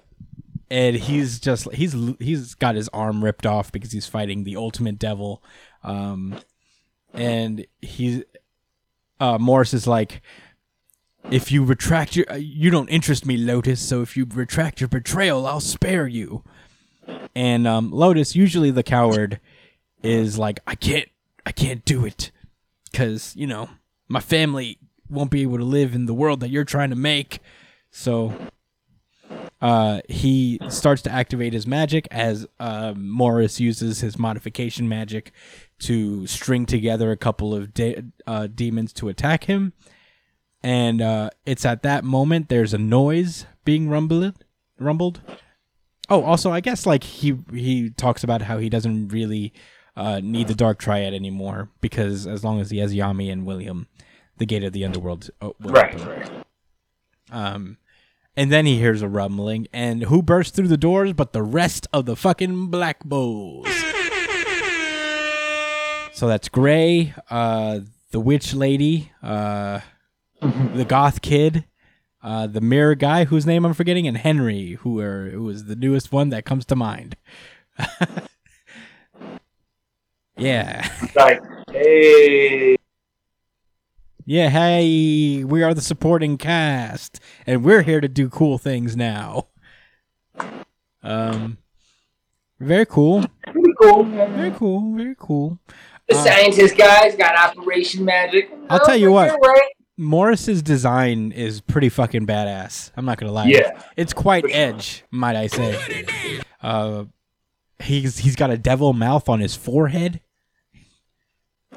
and he's just he's he's got his arm ripped off because he's fighting the ultimate devil. Um, and he's uh, Morris is like, if you retract your, uh, you don't interest me, Lotus. So if you retract your betrayal, I'll spare you. And um, Lotus, usually the coward, is like, I can't, I can't do it, because you know my family won't be able to live in the world that you're trying to make. So, uh, he starts to activate his magic as uh, Morris uses his modification magic to string together a couple of de- uh, demons to attack him. And uh, it's at that moment there's a noise being rumbled. Rumbled. Oh, also, I guess like he he talks about how he doesn't really uh, need the Dark Triad anymore because as long as he has Yami and William, the gate of the underworld uh, will Right, open. right. Um, and then he hears a rumbling, and who bursts through the doors but the rest of the fucking Black Bulls? So that's Gray, uh, the Witch Lady, uh, the Goth Kid, uh, the Mirror Guy, whose name I'm forgetting, and Henry, who are who is the newest one that comes to mind. (laughs) yeah. Like, hey, Yeah, hey, we are the supporting cast, and we're here to do cool things now. Um, very cool, pretty cool. very cool, very cool. The Uh, scientist guys got Operation Magic. I'll tell you what. Right. Morris's design is pretty fucking badass. I'm not gonna lie. Yeah. it's quite sure. edge, might I say. Uh, he's he's got a devil mouth on his forehead.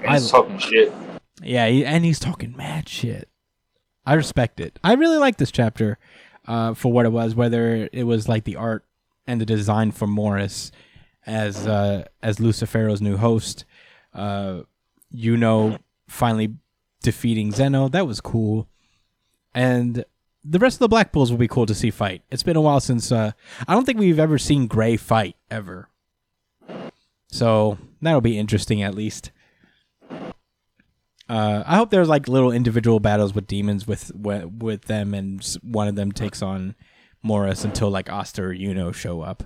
He's talking shit. Yeah, he, and he's talking mad shit. I respect it. I really like this chapter uh, for what it was, whether it was like the art and the design for Morris as uh, as Lucifero's new host. Uh, you know, finally defeating Zeno. That was cool. And the rest of the Black Bulls will be cool to see fight. It's been a while since uh, I don't think we've ever seen Gray fight ever. So that'll be interesting at least. Uh, I hope there's like little individual battles with demons with with, them, and one of them takes on Morris until like Asta or Yuno show up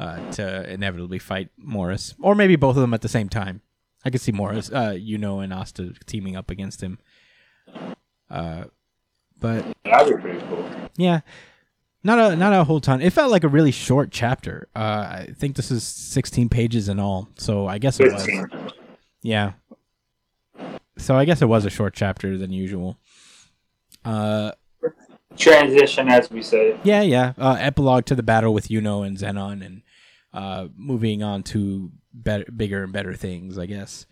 uh, to inevitably fight Morris, or maybe both of them at the same time. I could see Morris, uh, Yuno, and Asta teaming up against him. Uh, but That'd be pretty cool. yeah, not a not a whole ton. It felt like a really short chapter. Uh, I think this is 16 pages in all, so I guess it was. Yeah. So I guess it was a short chapter than usual. Uh, Transition, as we say. yeah, yeah. Uh, epilogue to the battle with Yuno and Zenon, and uh, moving on to better, bigger and better things. I guess.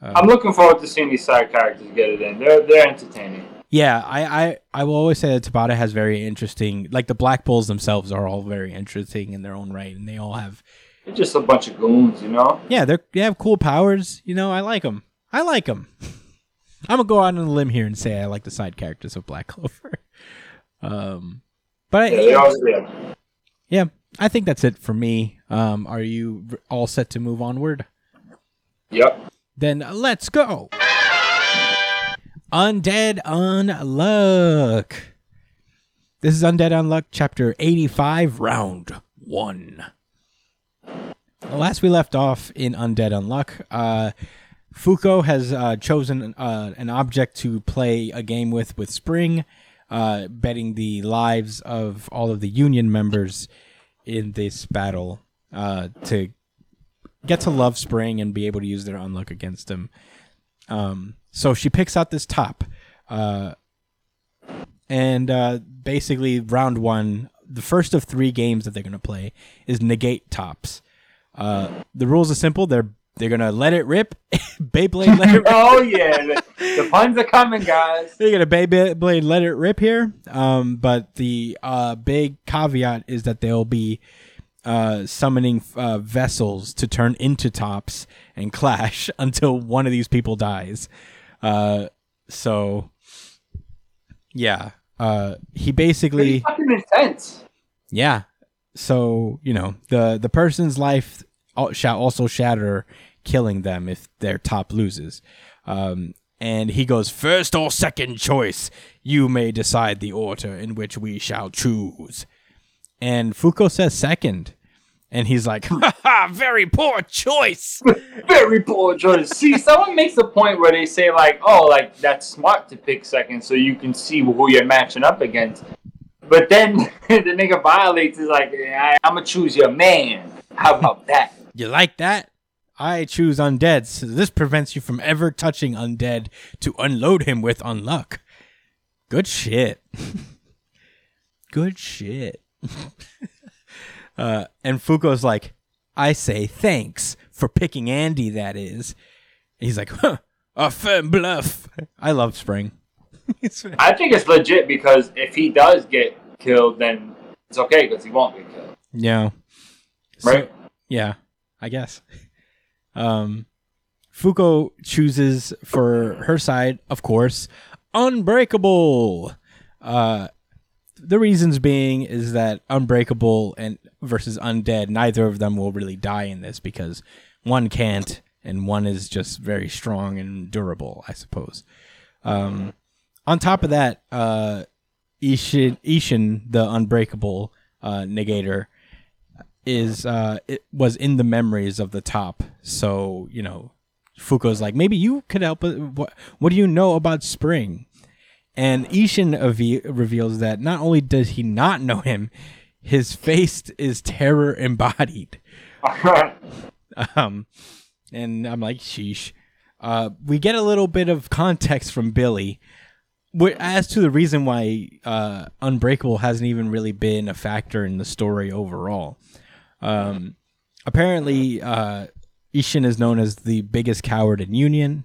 I'm looking forward to seeing these side characters get it in. They're they're entertaining. Yeah, I, I, I will always say that Tabata has very interesting. Like the Black Bulls themselves are all very interesting in their own right, and they all have They're just a bunch of goons, you know. yeah, they're they have cool powers. You know, I like them. I like them. (laughs) I'm gonna go out on a limb here and say I like the side characters of Black (laughs) Clover. Um, but I, Yeah, they yeah. yeah, I think that's it for me. Um, are you all set to move onward? Yep. Then let's go. Undead Unluck. This is Undead Unluck, chapter 85, round one. Last we left off in Undead Unluck, uh, Fuko has uh, chosen uh, an object to play a game with with Spring, uh, betting the lives of all of the Union members in this battle uh, to get to love Spring and be able to use their unluck against him. Um, so she picks out this top, uh, and uh, basically round one, the first of three games that they're gonna play is negate tops. Uh, the rules are simple. They're they're gonna let it rip, (laughs) Beyblade let it (laughs) rip. Oh yeah, the, the puns are coming, guys. They're gonna Beyblade let it rip here. Um, but the uh, big caveat is that they'll be uh, summoning uh, vessels to turn into tops and clash (laughs) until one of these people dies. Uh, so yeah, uh, he basically fucking intense. yeah. So you know the the person's life shall also shatter, killing them if their top loses. Um, and he goes first or second choice. You may decide the order in which we shall choose. And Fuko says second, and he's like, "Ha ha! Very poor choice." (laughs) Very poor choice. See, someone makes a point where they say like, "Oh, like that's smart to pick second, so you can see who you're matching up against." But then (laughs) the nigga violates is like, I- "I'm gonna choose your man." How about that? (laughs) You like that? I choose undead, so this prevents you from ever touching undead to unload him with unluck. Good shit. Good shit. Uh, and Fuko's like, I say thanks for picking Andy, that is. He's like, huh, a firm bluff. I love Spring. I think it's legit because if he does get killed, then it's okay because he won't get killed, yeah. So- right? Yeah, I guess. Um, Fuko chooses for her side, of course, Unbreakable. Uh, the reasons being is that Unbreakable and versus Undead, neither of them will really die in this because one can't and one is just very strong and durable, I suppose. Um, on top of that, uh, Ishin, Ishin the Unbreakable uh, negator, is uh it was in the memories of the top so you know fuko's like maybe you could help what what do you know about spring and ishin ave- reveals that not only does he not know him his face is terror embodied. (laughs) Um and i'm like sheesh. Uh we get a little bit of context from billy as to the reason why uh unbreakable hasn't even really been a factor in the story overall. Um, apparently, uh, Ishin is known as the biggest coward in Union.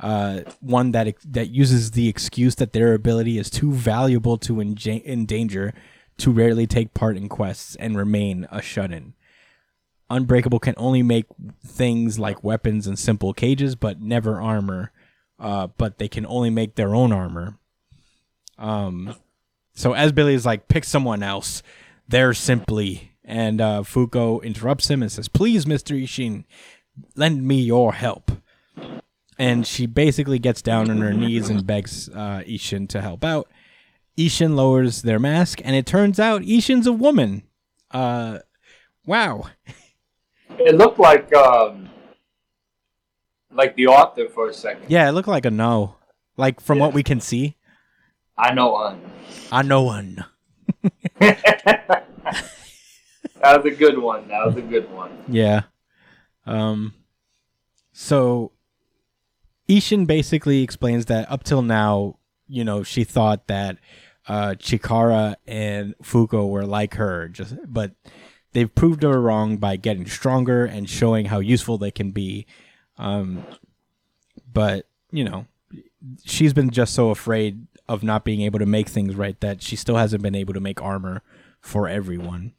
Uh, one that that uses the excuse that their ability is too valuable to endanger to rarely take part in quests and remain a shut-in. Unbreakable can only make things like weapons and simple cages, but never armor. Uh, but they can only make their own armor. Um, so as Billy is like, pick someone else. They're simply and uh, Fuko interrupts him and says, "Please, Mister Ishin, lend me your help." And she basically gets down on her knees and begs uh, Ishin to help out. Ishin lowers their mask, and it turns out Ishin's a woman. Uh, wow. (laughs) It looked like um, like the author for a second. Yeah, it looked like a no. Like from what we can see, I know one. a no one. (laughs) that was a good one. That was a good one. Yeah. Um. So, Ishin basically explains that up till now, you know, she thought that uh, Chikara and Fuko were like her, just but they've proved her wrong by getting stronger and showing how useful they can be. Um, but you know, she's been just so afraid of not being able to make things right that she still hasn't been able to make armor for everyone.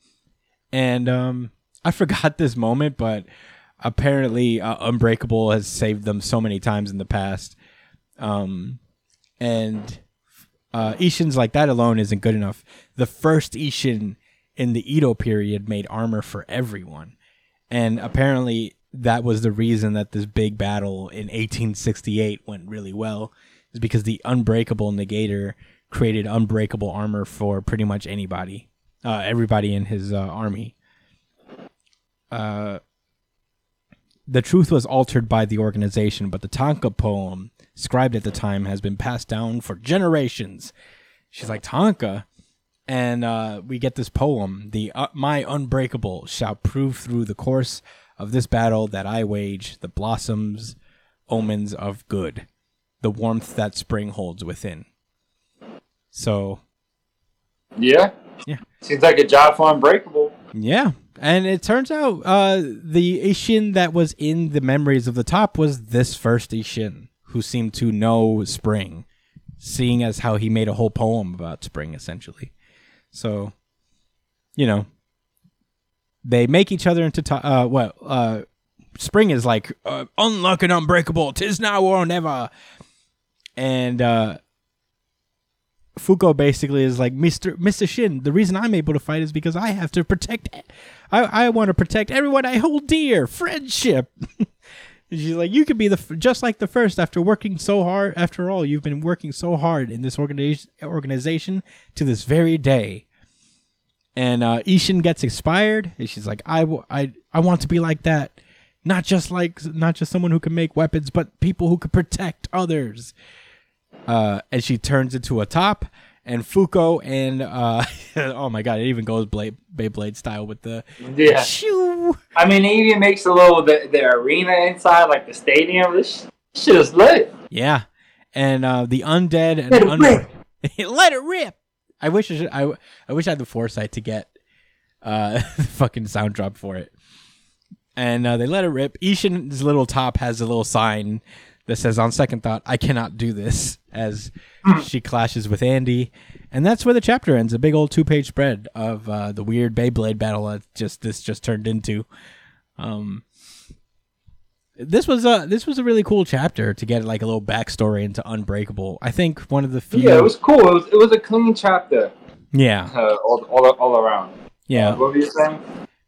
And um, I (laughs) forgot this moment, but apparently uh, Unbreakable has saved them so many times in the past. Um, and uh, Ishin's like that alone isn't good enough. The first Ishin in the Edo period made armor for everyone, and apparently that was the reason that this big battle in 1868 went really well, is because the Unbreakable Negator created unbreakable armor for pretty much anybody, uh, everybody in his uh, army. Uh, the truth was altered by the organization, but the tanka poem scribed at the time has been passed down for generations. She's like Tanka, and uh, we get this poem: "The uh, my unbreakable shall prove through the course of this battle that I wage the blossoms, omens of good, the warmth that spring holds within." So Yeah. Yeah. Seems like a job for Unbreakable. Yeah. And it turns out uh, the Ishin that was in the memories of the top was this first Ishin who seemed to know spring, seeing as how he made a whole poem about spring, essentially. So, you know, they make each other into, to- uh, well, uh, spring is like, uh, unluck and unbreakable, tis now or never. And, uh, Fuko basically is like Mr. Mr. Shin. The reason I'm able to fight is because I have to protect. I I want to protect everyone I hold dear. Friendship. (laughs) She's like, you could be the f- just like the first after working so hard. After all, you've been working so hard in this organization organization to this very day. And uh, Ishin gets expired, and she's like, I, w- I, I want to be like that, not just like not just someone who can make weapons, but people who could protect others uh, and she turns into a top. And Fuko and uh, (laughs) oh my god, it even goes Blade, Beyblade style with the Yeah. shoo. I mean, it even makes a little the, the arena inside, like the stadium. This shit is lit. Yeah, and uh, the undead and Let it un- rip. (laughs) let it rip. I wish I, should, I I wish I had the foresight to get uh, (laughs) the fucking sound drop for it. And uh, they let it rip. Ishin's little top has a little sign that says, "On second thought, I cannot do this." As she clashes with Andy, and that's where the chapter ends. A big old two-page spread of uh, the weird Beyblade battle that just this just turned into. Um, this was a this was a really cool chapter to get like a little backstory into Unbreakable. I think one of the few. Yeah, it was cool. It was it was a clean chapter Yeah, uh, all, all all around. yeah. What were you saying?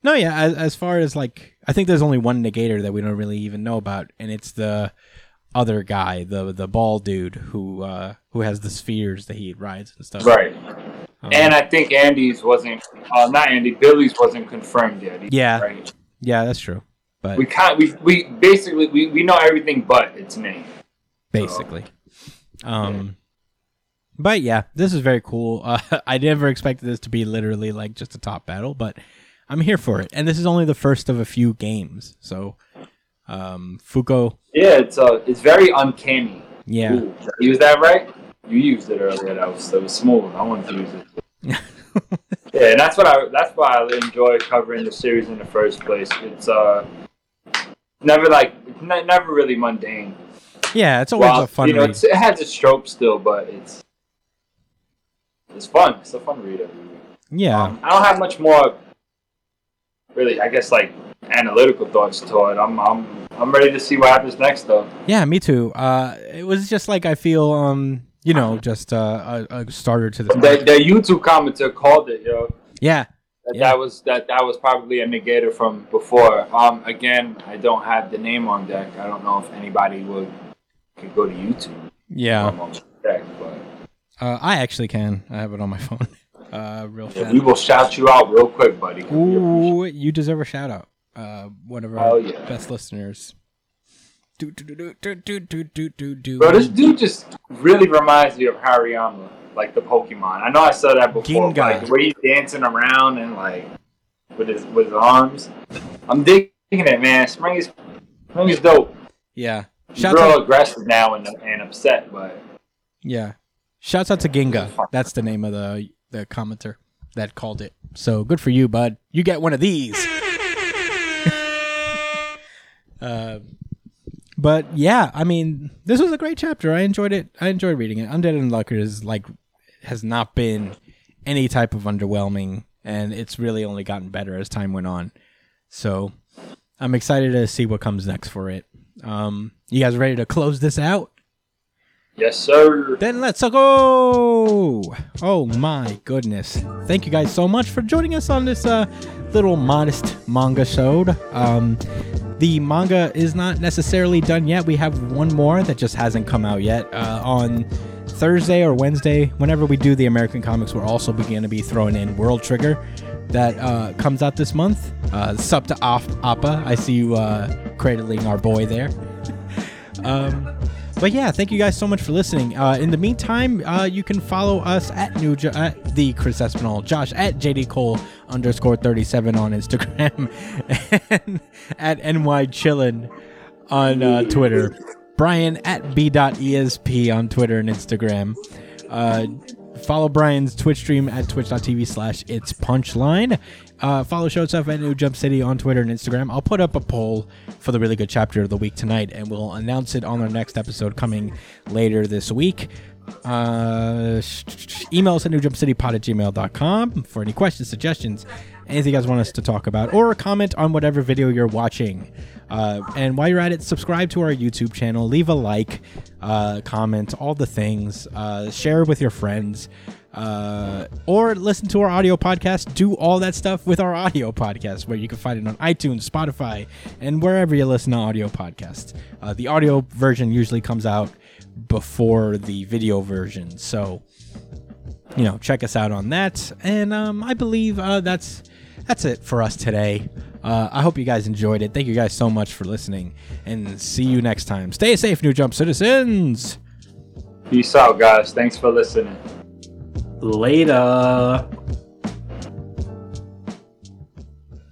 No, yeah. As, as far as like, I think there's only one negator that we don't really even know about, and it's the other guy, the the bald dude who uh who has the spheres that he rides and stuff. Right. Um, And I think Andy's wasn't, uh, not Andy, Billy's wasn't confirmed yet. either, Yeah. Right. yeah, that's true. But We can't. We we basically we, we know everything but its name. basically, um, but yeah, this is very cool. (laughs) Uh, I never expected this to be literally like just a top battle, but I'm here for it. And this is only the first of a few games, so um, Fuko, Yeah, it's uh, it's very uncanny. yeah. Ooh, use that right? You used it earlier. That was that was smooth. I wanted to use it. (laughs) yeah, and that's what I. That's why I enjoy covering the series in the first place. It's uh, never like never really mundane. Yeah, it's always Well, a fun you know, read. it's, it has its tropes still, but it's it's fun. It's a fun read. every week. Yeah, Um, I don't have much more. Really, I guess like analytical thoughts to it. I'm I'm I'm ready to see what happens next, though. Yeah, me too. Uh, it was just like I feel, um, you know, just uh, a, a starter to the. The, the YouTube commenter called it, yo. yeah, That, Yeah. that was that that was probably a negator from before. Um, again, I don't have the name on deck. I don't know if anybody would could go to YouTube. Yeah, check, but uh, I actually can. I have it on my (laughs) phone. Uh, real we will shout you out real quick, buddy. Ooh, you deserve a shout out. Uh, one of our oh, yeah. best listeners. Do, do, do, Bro, this dude just really reminds me of Hariyama, like the Pokemon. I know I said that before, like the way he's dancing around and like with his with his arms. I'm digging it, man. Spring is spring is dope. Yeah, Shout real out. aggressive now and and upset, but yeah. Shouts out to Ginga. That's the name of the the commenter that called it. So good for you, bud. You get one of these. uh, (laughs) but yeah, I mean, this was a great chapter. I enjoyed it. I enjoyed reading it. Undead Unlucker is like has not been any type of underwhelming, and it's really only gotten better as time went on. So I'm excited to see what comes next for it. Um, you guys ready to close this out? Yes, sir. Then let's go! Oh my goodness. Thank you guys so much for joining us on this uh, little modest manga show. Um, the manga is not necessarily done yet. We have one more that just hasn't come out yet. Uh, on Thursday or Wednesday, whenever we do the American comics, we're also going to be throwing in World Trigger that uh, comes out this month. Uh, sup to Appa. I see you uh, cradling our boy there. (laughs) Um, but yeah, thank you guys so much for listening. Uh, in the meantime, uh, you can follow us at New jo- at the Chris Espinal, Josh at JD Cole underscore thirty seven on Instagram, (laughs) and at NY Chillin on uh, Twitter. Brian at b.esp on Twitter and Instagram. Uh, follow Brian's Twitch stream at twitch.tv slash it's punchline. Uh, follow Show Stuff at New Jump City on Twitter and Instagram. I'll put up a poll for the really good chapter of the week tonight, and we'll announce it on our next episode coming later this week. Uh, email us at newjumpcitypod at gmail.com for any questions, suggestions, anything you guys want us to talk about, or comment on whatever video you're watching. Uh, and while you're at it, subscribe to our YouTube channel, leave a like, uh, comment, all the things, uh, share with your friends, uh, or listen to our audio podcast. Do all that stuff with our audio podcast, where you can find it on iTunes, Spotify, and wherever you listen to audio podcasts. Uh, the audio version usually comes out before the video version, so you know, check us out on that. And um, I believe uh, that's that's it for us today. Uh, I hope you guys enjoyed it. Thank you guys so much for listening, and see you next time. Stay safe, New Jump citizens. Peace out, guys. Thanks for listening. Later.